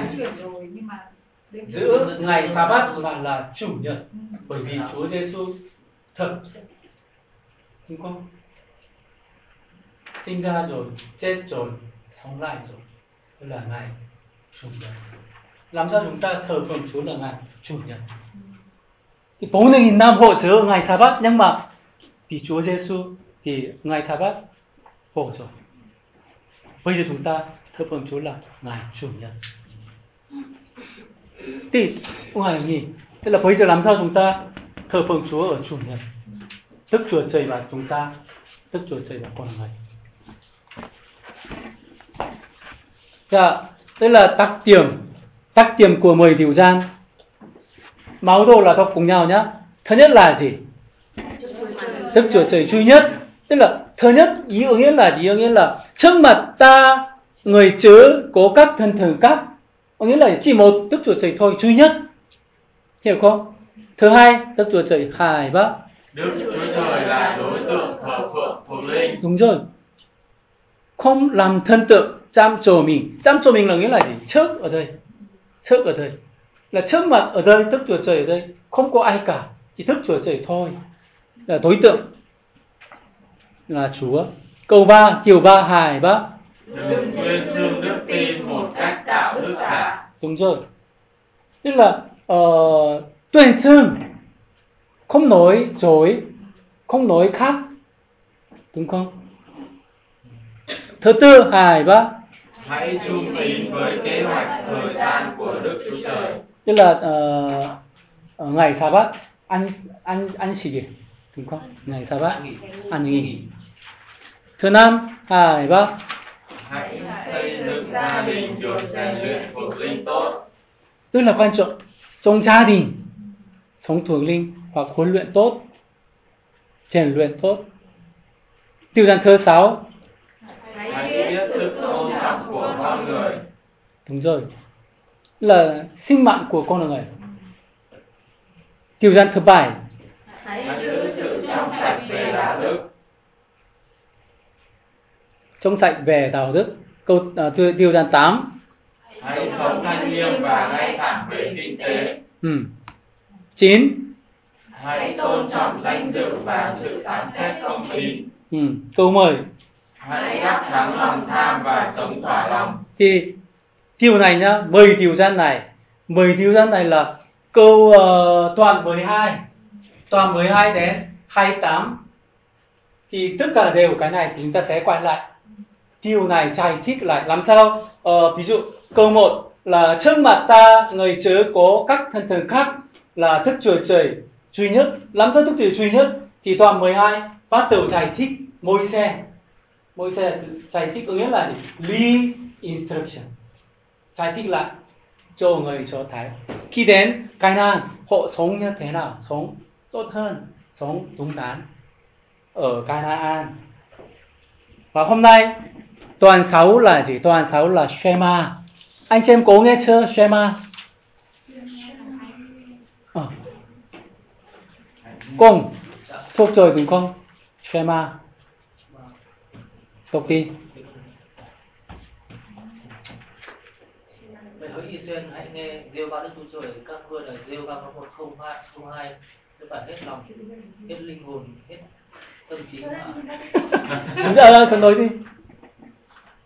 giữ ngày sa bát mà là chủ nhật Ừ. bởi vì Chúa Giêsu thật đúng không sinh ra rồi chết rồi sống lại rồi là ngày chủ nhật làm sao chúng ta thờ phượng Chúa là ngày chủ nhật thì bốn nghìn năm hộ chứa ngày sa bát nhưng mà vì Chúa Giêsu thì ngày sa bát bỏ rồi bây giờ chúng ta thờ phượng Chúa là ngày chủ nhật thì ông hỏi nhỉ tức là bây giờ làm sao chúng ta thờ phượng Chúa ở chủ nhật Đức Chúa Trời và chúng ta Đức Chúa Trời và con người Dạ, đây là đặc điểm đặc điểm của 10 điều gian máu đồ là đọc cùng nhau nhá. Thứ nhất là gì? Đức Chúa Trời duy nhất. Tức là thứ nhất ý nghĩa là gì? Ý nghĩa là trước mặt ta người chớ có các thân thường các. Có nghĩa là chỉ một Đức Chúa Trời thôi duy nhất. Hiểu không? Thứ hai Đức Chúa Trời hài bác. Đức Chúa Trời là đối tượng thờ phượng thuộc linh. đúng rồi không làm thân tượng chăm trổ mình. Chăm trổ mình là nghĩa là gì? Trước ở đây. Trước ở đây. Là trước mặt ở đây Đức Chúa Trời ở đây. Không có ai cả chỉ Đức Chúa Trời thôi. Là đối tượng. Là Chúa. Câu ba kiểu ba hài bác Đừng quên xương đức tin một cách đạo đức giả. đúng rồi. Tức là uh, tuyên xưng. Không nói dối. Không nói khác. Đúng không thứ tư hài bác Hãy trung tín với kế hoạch thời gian của Đức Chúa Trời. tức là uh, ngày sa bát. Ăn ăn ăn gì đúng không? Ngày sa bát. Ăn nghỉ. Thứ năm hai ba hãy xây dựng gia đình được rèn luyện thuộc linh tốt. Rất là quan trọng trong gia đình sống thuộc linh hoặc huấn luyện tốt rèn luyện tốt. Tiêu gian thứ sáu hãy biết sự tôn trọng của con người. đúng rồi. Là sinh mạng của con người. Tiêu gian thứ bảy. Hãy giữ sự trong sạch về đạo đức. Trong sạch về đạo đức. Câu tiêu, tiêu gian 8 hãy sống thanh liêm và ngay thẳng về kinh tế. Ừ. 9 hãy tôn trọng danh dự và sự phán xét công chính. Ừ. câu 10 hãy đắc thắng lòng tham và sống thỏa lòng. Thì thiều này nhá mười thiều gian này. Mười thiều gian này là câu uh, toàn 12 toàn 12 đến 28 thì tất cả đều cái này thì chúng ta sẽ quay lại. Điều này giải thích lại. Làm sao? Ờ, ví dụ câu 1 là trước mặt ta người chớ có các thân thần khác là thức trời trời duy nhất. Làm sao thức trời duy nhất? Thì toàn 12 bắt đầu giải thích môi xe môi xe giải thích có nghĩa là gì? Re instruction. Giải thích lại cho người cho thấy khi đến cái năng họ sống như thế nào? Sống tốt hơn, sống đúng đắn ở Canaan và hôm nay, toàn 6 là gì? Toàn 6 là Shema. Anh chị em có nghe chưa? Shema? À. cùng. Thuộc rồi đúng không? Shema đọc đi Vậy hỡi Israel hãy nghe rêu ba Đức Chúa Trời các ngươi là rêu ba có một không hai không hai với phải hết lòng hết linh hồn hết tâm trí mà. Đúng rồi, rồi, còn nói đi.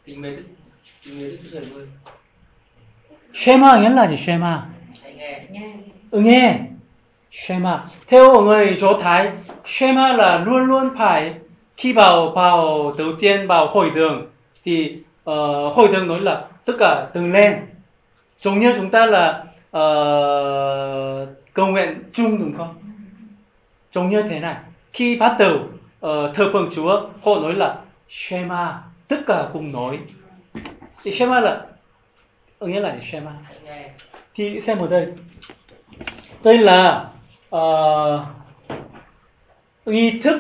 Kính mến Đức kính mến Đức Chúa Trời ngươi Shema nghĩa là gì Shema? Hãy nghe. Ừ, nghe. Shema. Theo người Do Thái Shema là luôn luôn phải khi vào vào đầu tiên vào hội đường thì ờ, uh, hội đường nói là tất cả từng lên giống như chúng ta là uh, cầu nguyện chung đúng không? Giống như thế này. Khi bắt đầu uh, ờ, thờ phượng Chúa họ nói là Shema tất cả cùng nói. Thì Shema là ừ, nghĩa là Shema? Thì xem ở đây. Đây là uh, nghi thức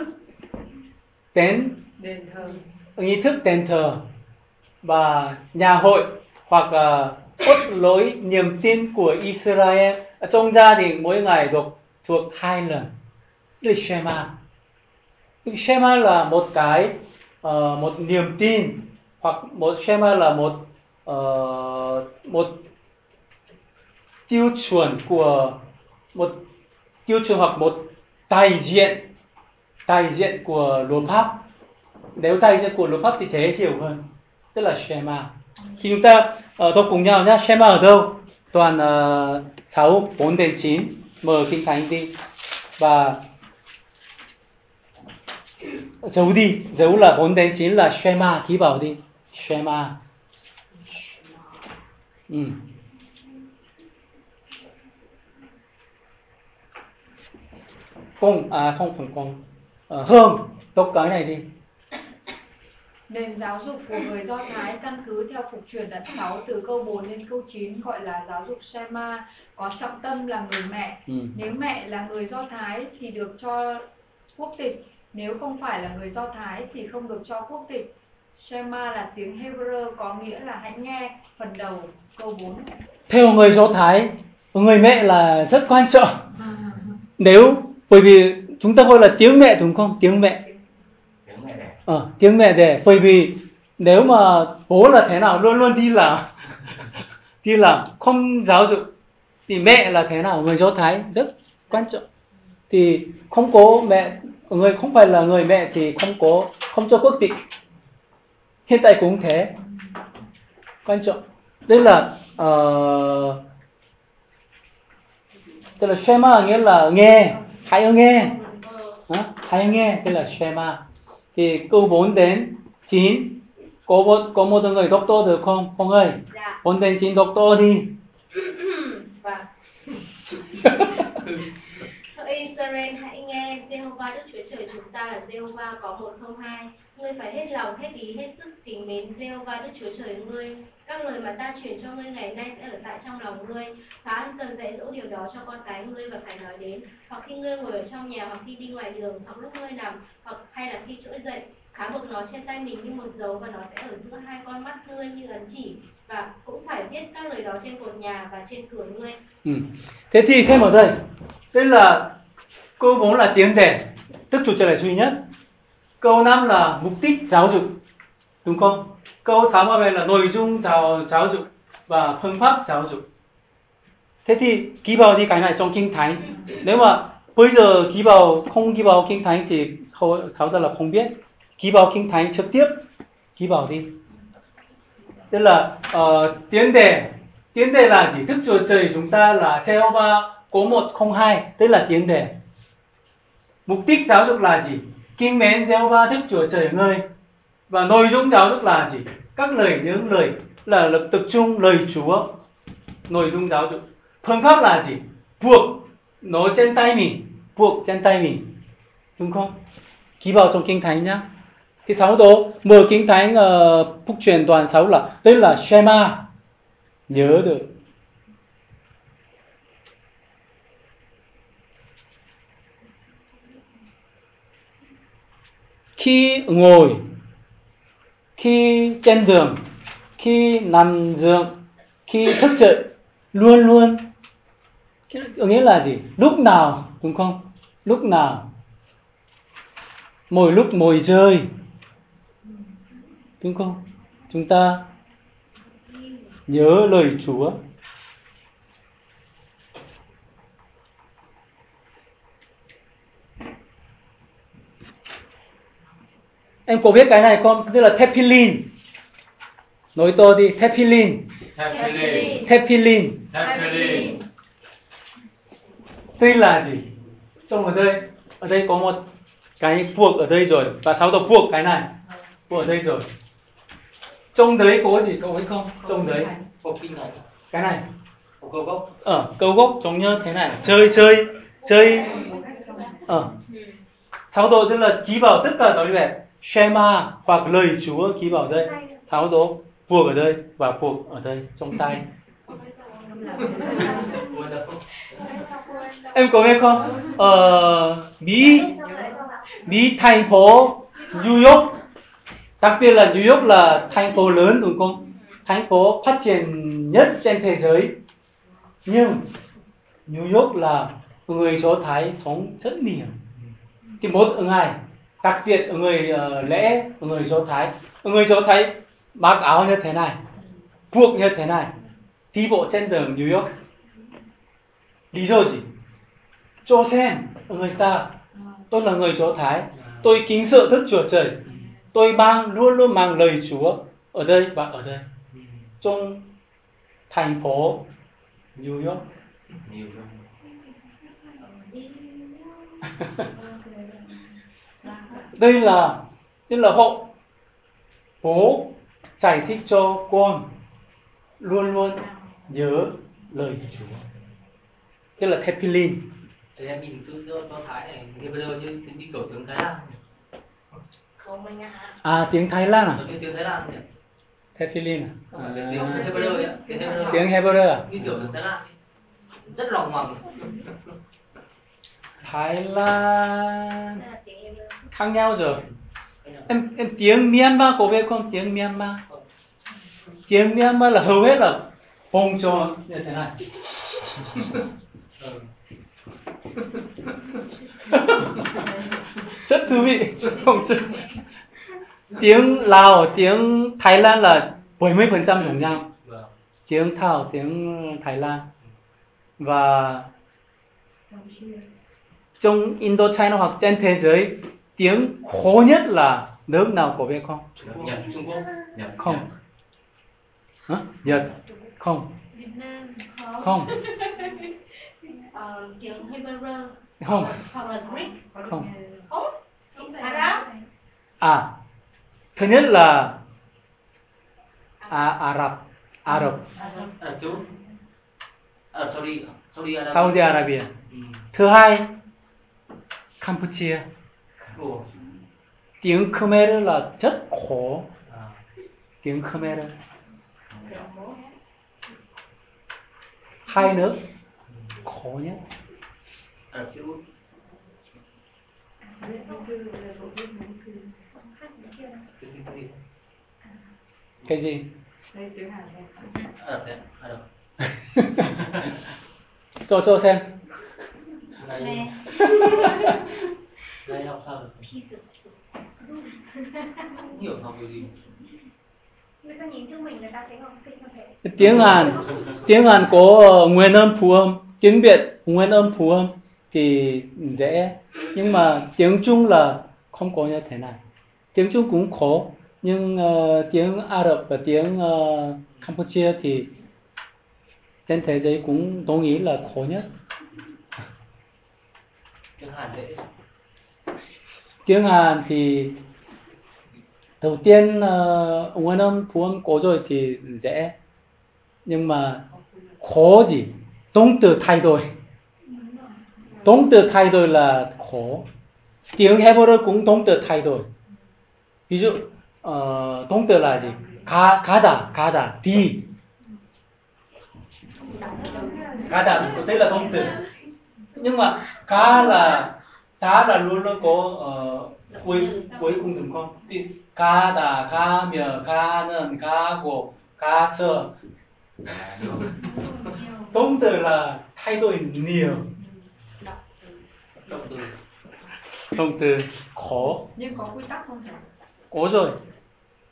đền thờ. Nghi thức đền thờ và nhà hội hoặc uh, cốt lối niềm tin của Israel. Ở trong gia đình mỗi ngày được thuộc hai lần. Là Shema. Shema là một cái uh, một niềm tin hoặc một Shema là một uh, một tiêu chuẩn của một tiêu chuẩn hoặc một đại diện đại diện của luật pháp. Nếu đại diện của luật pháp thì dễ hiểu hơn tức là Shema. Khi chúng ta ờ, uh, đọc cùng nhau nhá Shema ở đâu? Toàn uh, 6 4 đến 9 mở kinh thánh đi. Và giấu đi giấu là 4 đến 9 là Shema ký bảo đi. Shema. Ừ. cùng à không phải cùng à, hương đọc cái này đi Nền giáo dục của người Do Thái căn cứ theo phục truyền đoạn 6 từ câu 4 đến câu 9 gọi là giáo dục Shema, có trọng tâm là người mẹ. ừ. Nếu mẹ là người Do Thái thì được cho quốc tịch, nếu không phải là người Do Thái thì không được cho quốc tịch. Shema là tiếng Hebrew có nghĩa là hãy nghe, phần đầu câu 4. theo người Do Thái người mẹ là rất quan trọng [LAUGHS] nếu bởi vì chúng ta gọi là tiếng mẹ đúng không? Tiếng mẹ. Tiếng mẹ đẻ ờ, tiếng mẹ đẻ bởi vì nếu mà bố là thế nào luôn luôn đi làm. [LAUGHS] Đi làm không giáo dục thì mẹ là thế nào? Người Do Thái rất quan trọng. Thì không có mẹ người không phải là người mẹ thì không có không cho quốc tịch. Hiện tại cũng thế. Quan trọng. Đây là uh, tức là Shema nghĩa là nghe hãy nghe Hãy nghe tức là Shema. Thì câu 4 đến 9 có một có một người đọc to được không? Không ơi. Dạ. 4 đến 9 đọc to đi. Vâng. [LAUGHS] Israel hãy nghe Jehovah Đức Chúa Trời chúng ta là Jehovah có một không hai ngươi phải hết lòng hết ý hết sức kính mến Jehovah Đức Chúa Trời ngươi. Các lời mà ta truyền cho ngươi ngày nay sẽ ở tại trong lòng ngươi. Phá cần dạy dỗ điều đó cho con cái ngươi và phải nói đến. Hoặc khi ngươi ngồi ở trong nhà hoặc khi đi ngoài đường hoặc lúc ngươi nằm hoặc hay là khi trỗi dậy khá buộc nó trên tay mình như một dấu và nó sẽ ở giữa hai con mắt ngươi như ấn chỉ. Và cũng phải viết các lời đó trên cột nhà và trên cửa ngươi. Ừ. thế thì xem ở đây. Đây là cô vốn là tiếng đẻ, tức chủ trời là duy nhất câu 5 là mục đích giáo dục đúng không? Câu 6 và là nội dung giáo giáo dục và phương pháp giáo dục. Thế thì ký vào thì cái này trong kinh thánh. Nếu mà bây giờ ký vào không ký vào kinh thánh thì hầu ta là không biết. Ký vào kinh thánh trực tiếp ký vào đi. Tức là uh, tiến đề. Tiến đề là gì đức chúa trời chúng ta là Jehovah có một không hai tức là tiến đề. Mục đích giáo dục là gì? Kinh mến Jehovah đức chúa trời ngươi và nội dung giáo dục là gì? Các lời những lời là lập tập trung lời chúa. Nội dung giáo dục. Phương pháp là gì? Buộc nó trên tay mình. Buộc trên tay mình. Đúng không? Ký vào trong kinh thánh nhá. Thì sáu đó, mở kinh thánh uh, phúc truyền toàn sáu là tên là Shema. Nhớ được. Khi ngồi, khi trên đường, khi nằm giường, khi thức dậy, luôn luôn. Nghĩa là gì? Lúc nào, đúng không? Lúc nào? Mỗi lúc mỗi rơi, đúng không? Chúng ta nhớ lời chúa. Em có biết cái này không? Tức là thepilin nói to đi Thepilin. thepilin Thepilin. tuy là gì? Trong ở đây. Ở đây có một cái buộc ở đây rồi. Và sáu đầu buộc cái này? Buộc ở đây rồi. Trong đấy có gì cậu ấy không? Trong đấy. cái này. Hộp câu gốc. ở ờ, câu gốc giống như thế này. Chơi chơi chơi. Ở sáu độ tức là ký vào tất cả nói về Shema hoặc lời Chúa ký vào đây. Sáu độ buộc ở đây và buộc ở đây trong [LAUGHS] tay. Em có biết không? Ờ, Mỹ Mỹ thành phố New York. Đặc biệt là New York là thành phố lớn đúng không? Thành phố phát triển nhất trên thế giới. Nhưng New York là người Do Thái sống rất nhiều. Thì một ở ngày đặc biệt ở người uh, lễ ở người Do Thái. Ở người Do Thái mặc áo như thế này buộc như thế này đi bộ trên đường New York. Lý do gì? Cho xem người ta tôi là người Do Thái tôi kính sợ Đức Chúa Trời. Tôi mang luôn luôn mang lời Chúa ở đây và ở đây. Trong thành phố New York [LAUGHS] đây là đây là hộ bố giải thích cho con luôn luôn nhớ lời Chúa tức là thepilin Thế em nhìn chữ cho, cho Thái này, Hebrew như như kiểu tiếng Thái Lan. không anh ạ à tiếng Thái Lan à tiếng Thái Lan nhỉ? thepilin à, Không tiếng Hebrew ấy, ạ, tiếng Hebrew. tiếng Hebrew à Như kiểu tiếng Thái Lan. Rất lòng hoàng. Thái Lan Ra là tiếng em khác nhau rồi em em tiếng Myanmar có biết không? Tiếng Myanmar. Tiếng Myanmar là hầu hết là hồng tròn như thế này. [LAUGHS] Rất thú vị. Tiếng Lào tiếng Thái Lan là 70% phần trăm giống nhau. Vâng. tiếng Thảo tiếng Thái Lan. Và trong Indochina hoặc trên thế giới tiếng khó nhất là nước nào có biết không? Trung Nhật. Quốc. Trung Quốc. Nhật không. Hả? Nhật. Không. Việt Nam không. [LAUGHS] Ờ, tiếng Hebrew. Không. Hoặc là Greek. Không. Không Arab à thứ nhất là à, Ả Rập Ả Rập Ả Rập Xê Út. Ả Rập Saudi. Saudi Arabia. Saudi Arabia. Ừ. thứ hai Campuchia Ồ. tiếng Khmer là rất khổ tiếng Khmer hai nước khổ nhất Xê Út. Cái gì, Ả Rập. cho cho xem Sao được? [LAUGHS] Hiểu học điều gì? người ta nhìn mình người ta thấy thế tiếng Hàn tiếng Hàn có ờ, nguyên âm phụ âm tiếng Việt nguyên âm phụ âm thì dễ. Nhưng mà tiếng Trung là không có như thế này. Tiếng Trung cũng khổ nhưng ờ, tiếng Ả Rập và tiếng ờ, Campuchia thì trên thế giới cũng đồng ý là khổ nhất. Tiếng Hàn dễ tiếng Hàn thì đầu tiên uh, nguyên âm phụ âm có rồi thì dễ nhưng mà khổ gì động từ thay đổi động từ thay đổi là khổ tiếng Hebrew cũng động từ thay đổi ví dụ uh, động từ là gì ga 가다 가다 đi 가다 có thể là động từ nhưng mà ga là Tá là luôn luôn có uh, cuối cuối cùng đúng không? Thì ca đà ca miờ ca nền ca gỗ ca sơ. Động từ là thay đổi nhiều. Động từ. Động từ khó. Nhưng có quy tắc không? Có rồi,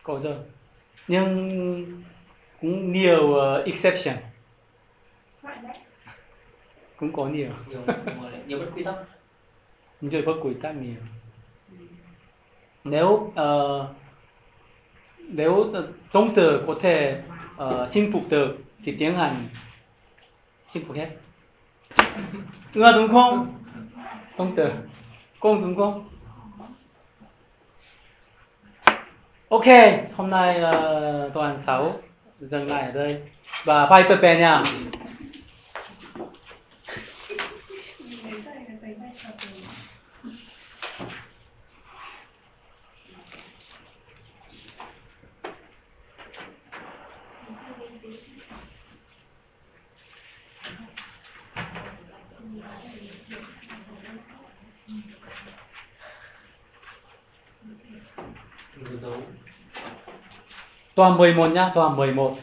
có rồi. Nhưng cũng nhiều uh, exception. Cũng có nhiều. nhiều, nhiều bất quy tắc. Người có quy tác nhiều nếu uh, nếu động từ có thể uh, chinh phục được thì tiếng Hàn chinh phục hết. Ngờ đúng không? Động từ. Công đúng không? Ok hôm nay uh, toàn 6 dừng lại ở đây. Và bye về nha Đấy vậy là thấy vai trò của mình. Từ dấu toàn 11 nhá toàn 11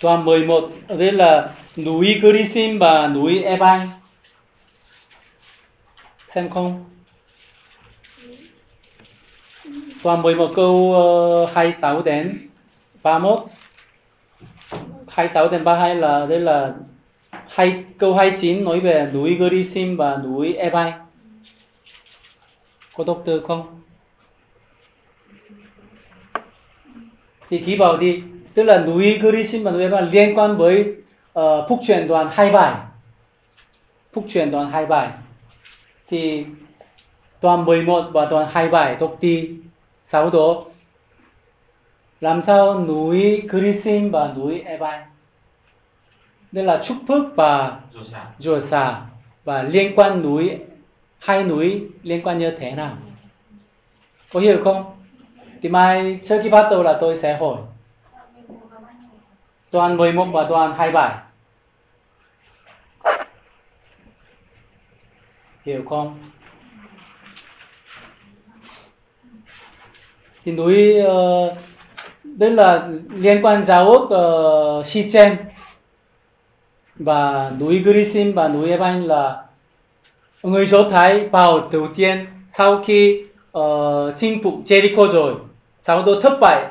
toàn 11 đây là núi Grisim và núi Ebay xem không? Toàn 11 câu ờ, uh, 26 đến 31 26 đến 32 là đây là hai câu 29 nói về núi Gerizim và núi Ebay có đọc từ không? Thì ký vào đi. Tức là núi Gerizim và núi Ebay liên quan với uh, phúc truyền đoàn hai bài. Phúc truyền đoàn hai bài. Thì toàn 11 và toàn hai bài đọc đi sau đó. Làm sao núi Gerizim và núi Ebay đây là chúc phước và rùa xà. và liên quan núi hai núi liên quan như thế nào. Có hiểu không? Thì mai trước khi bắt đầu là tôi sẽ hỏi. Toàn 11 và toàn hai bài. Hiểu không? Thì núi uh, đây là liên quan giáo ước uh, Sichem và núi Gerisim và núi Ebanh là người Do Thái vào đầu tiên sau khi uh, chinh phục Jericho rồi. Sau đó thất bại.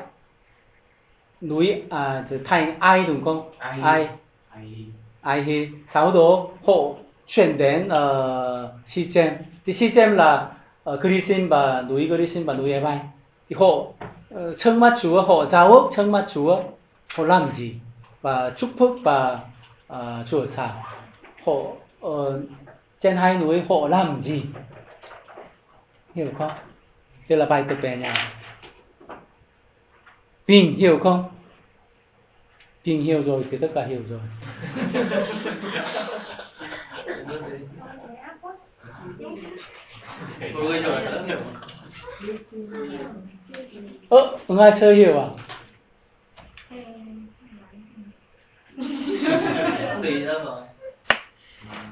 Núi à thành ai đúng không? Ai. ai. Ai. thì sau đó họ chuyển đến uh, Sichem. Thì Sichem là uh, Gerisim và núi Gerisim và núi Ebanh thì họ uh, trước mắt Chúa họ giao ước trước mắt Chúa họ làm gì? Và chúc phúc và uh, chùa xả họ uh, trên hai núi họ làm gì hiểu không đây là bài tập về nhà Bình hiểu không Kinh hiểu rồi thì tất cả hiểu rồi. Ứng ai chưa hiểu à? [LAUGHS] Tùy ra rồi.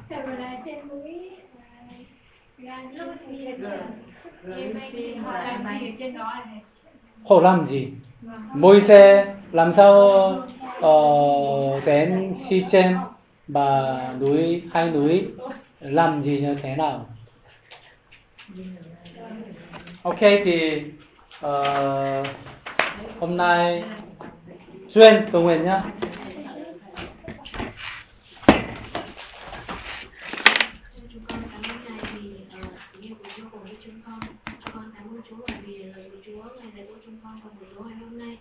Thật là trên núi à, họ làm gì ở trên đó là hết. Họ làm gì? Môi-se làm sao uh, đến Sichen và núi hai núi làm gì như thế nào? Ok thì uh, hôm nay Duyên cầu nguyện nhá. chúng con cảm ơn ngài vì uh, yêu của Chúa cùng với chúng con chúng con cảm ơn Chúa bởi vì lời của Chúa ngài dạy dỗ chúng con vào buổi tối ngày hôm nay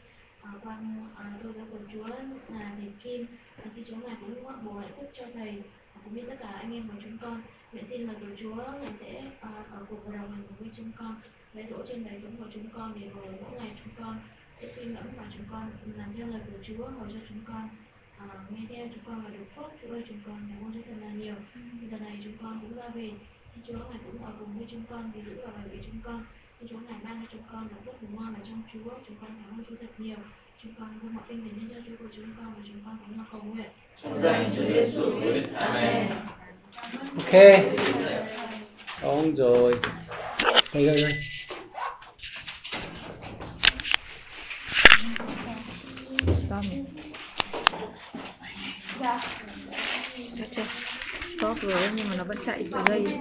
con à, tôi đã của Chúa là thầy Kim và xin Chúa ngài cũng bổ lại sức cho thầy và cũng như tất cả anh em của chúng con. Nguyện xin lời tổ Chúa ngài sẽ à, ở cùng và đồng hành cùng với chúng con dạy dỗ trên đời sống của chúng con để rồi mỗi ngày chúng con sẽ suy ngẫm và chúng con làm theo lời của Chúa hầu cho chúng con. À, nghe theo chúng con và được phước. Chúa ơi chúng con cảm ơn Chúa thật là nhiều. Thì giờ này chúng con cũng ra về. Xin Chúa ngài cũng ở cùng với chúng con gìn giữ và bảo vệ chúng con. Xin Chúa ngài ban cho chúng con là tốt của ngon và trong Chúa chúng con cảm ơn Chúa thật nhiều chúng con dâng mọi kinh nghiệm cho Chúa của chúng con và chúng con cũng là cầu nguyện Trong danh Chúa Giêsu Christ. Amen. Ok. Đúng rồi. Đây đây đây. Stop rồi nhưng mà nó vẫn chạy từ dây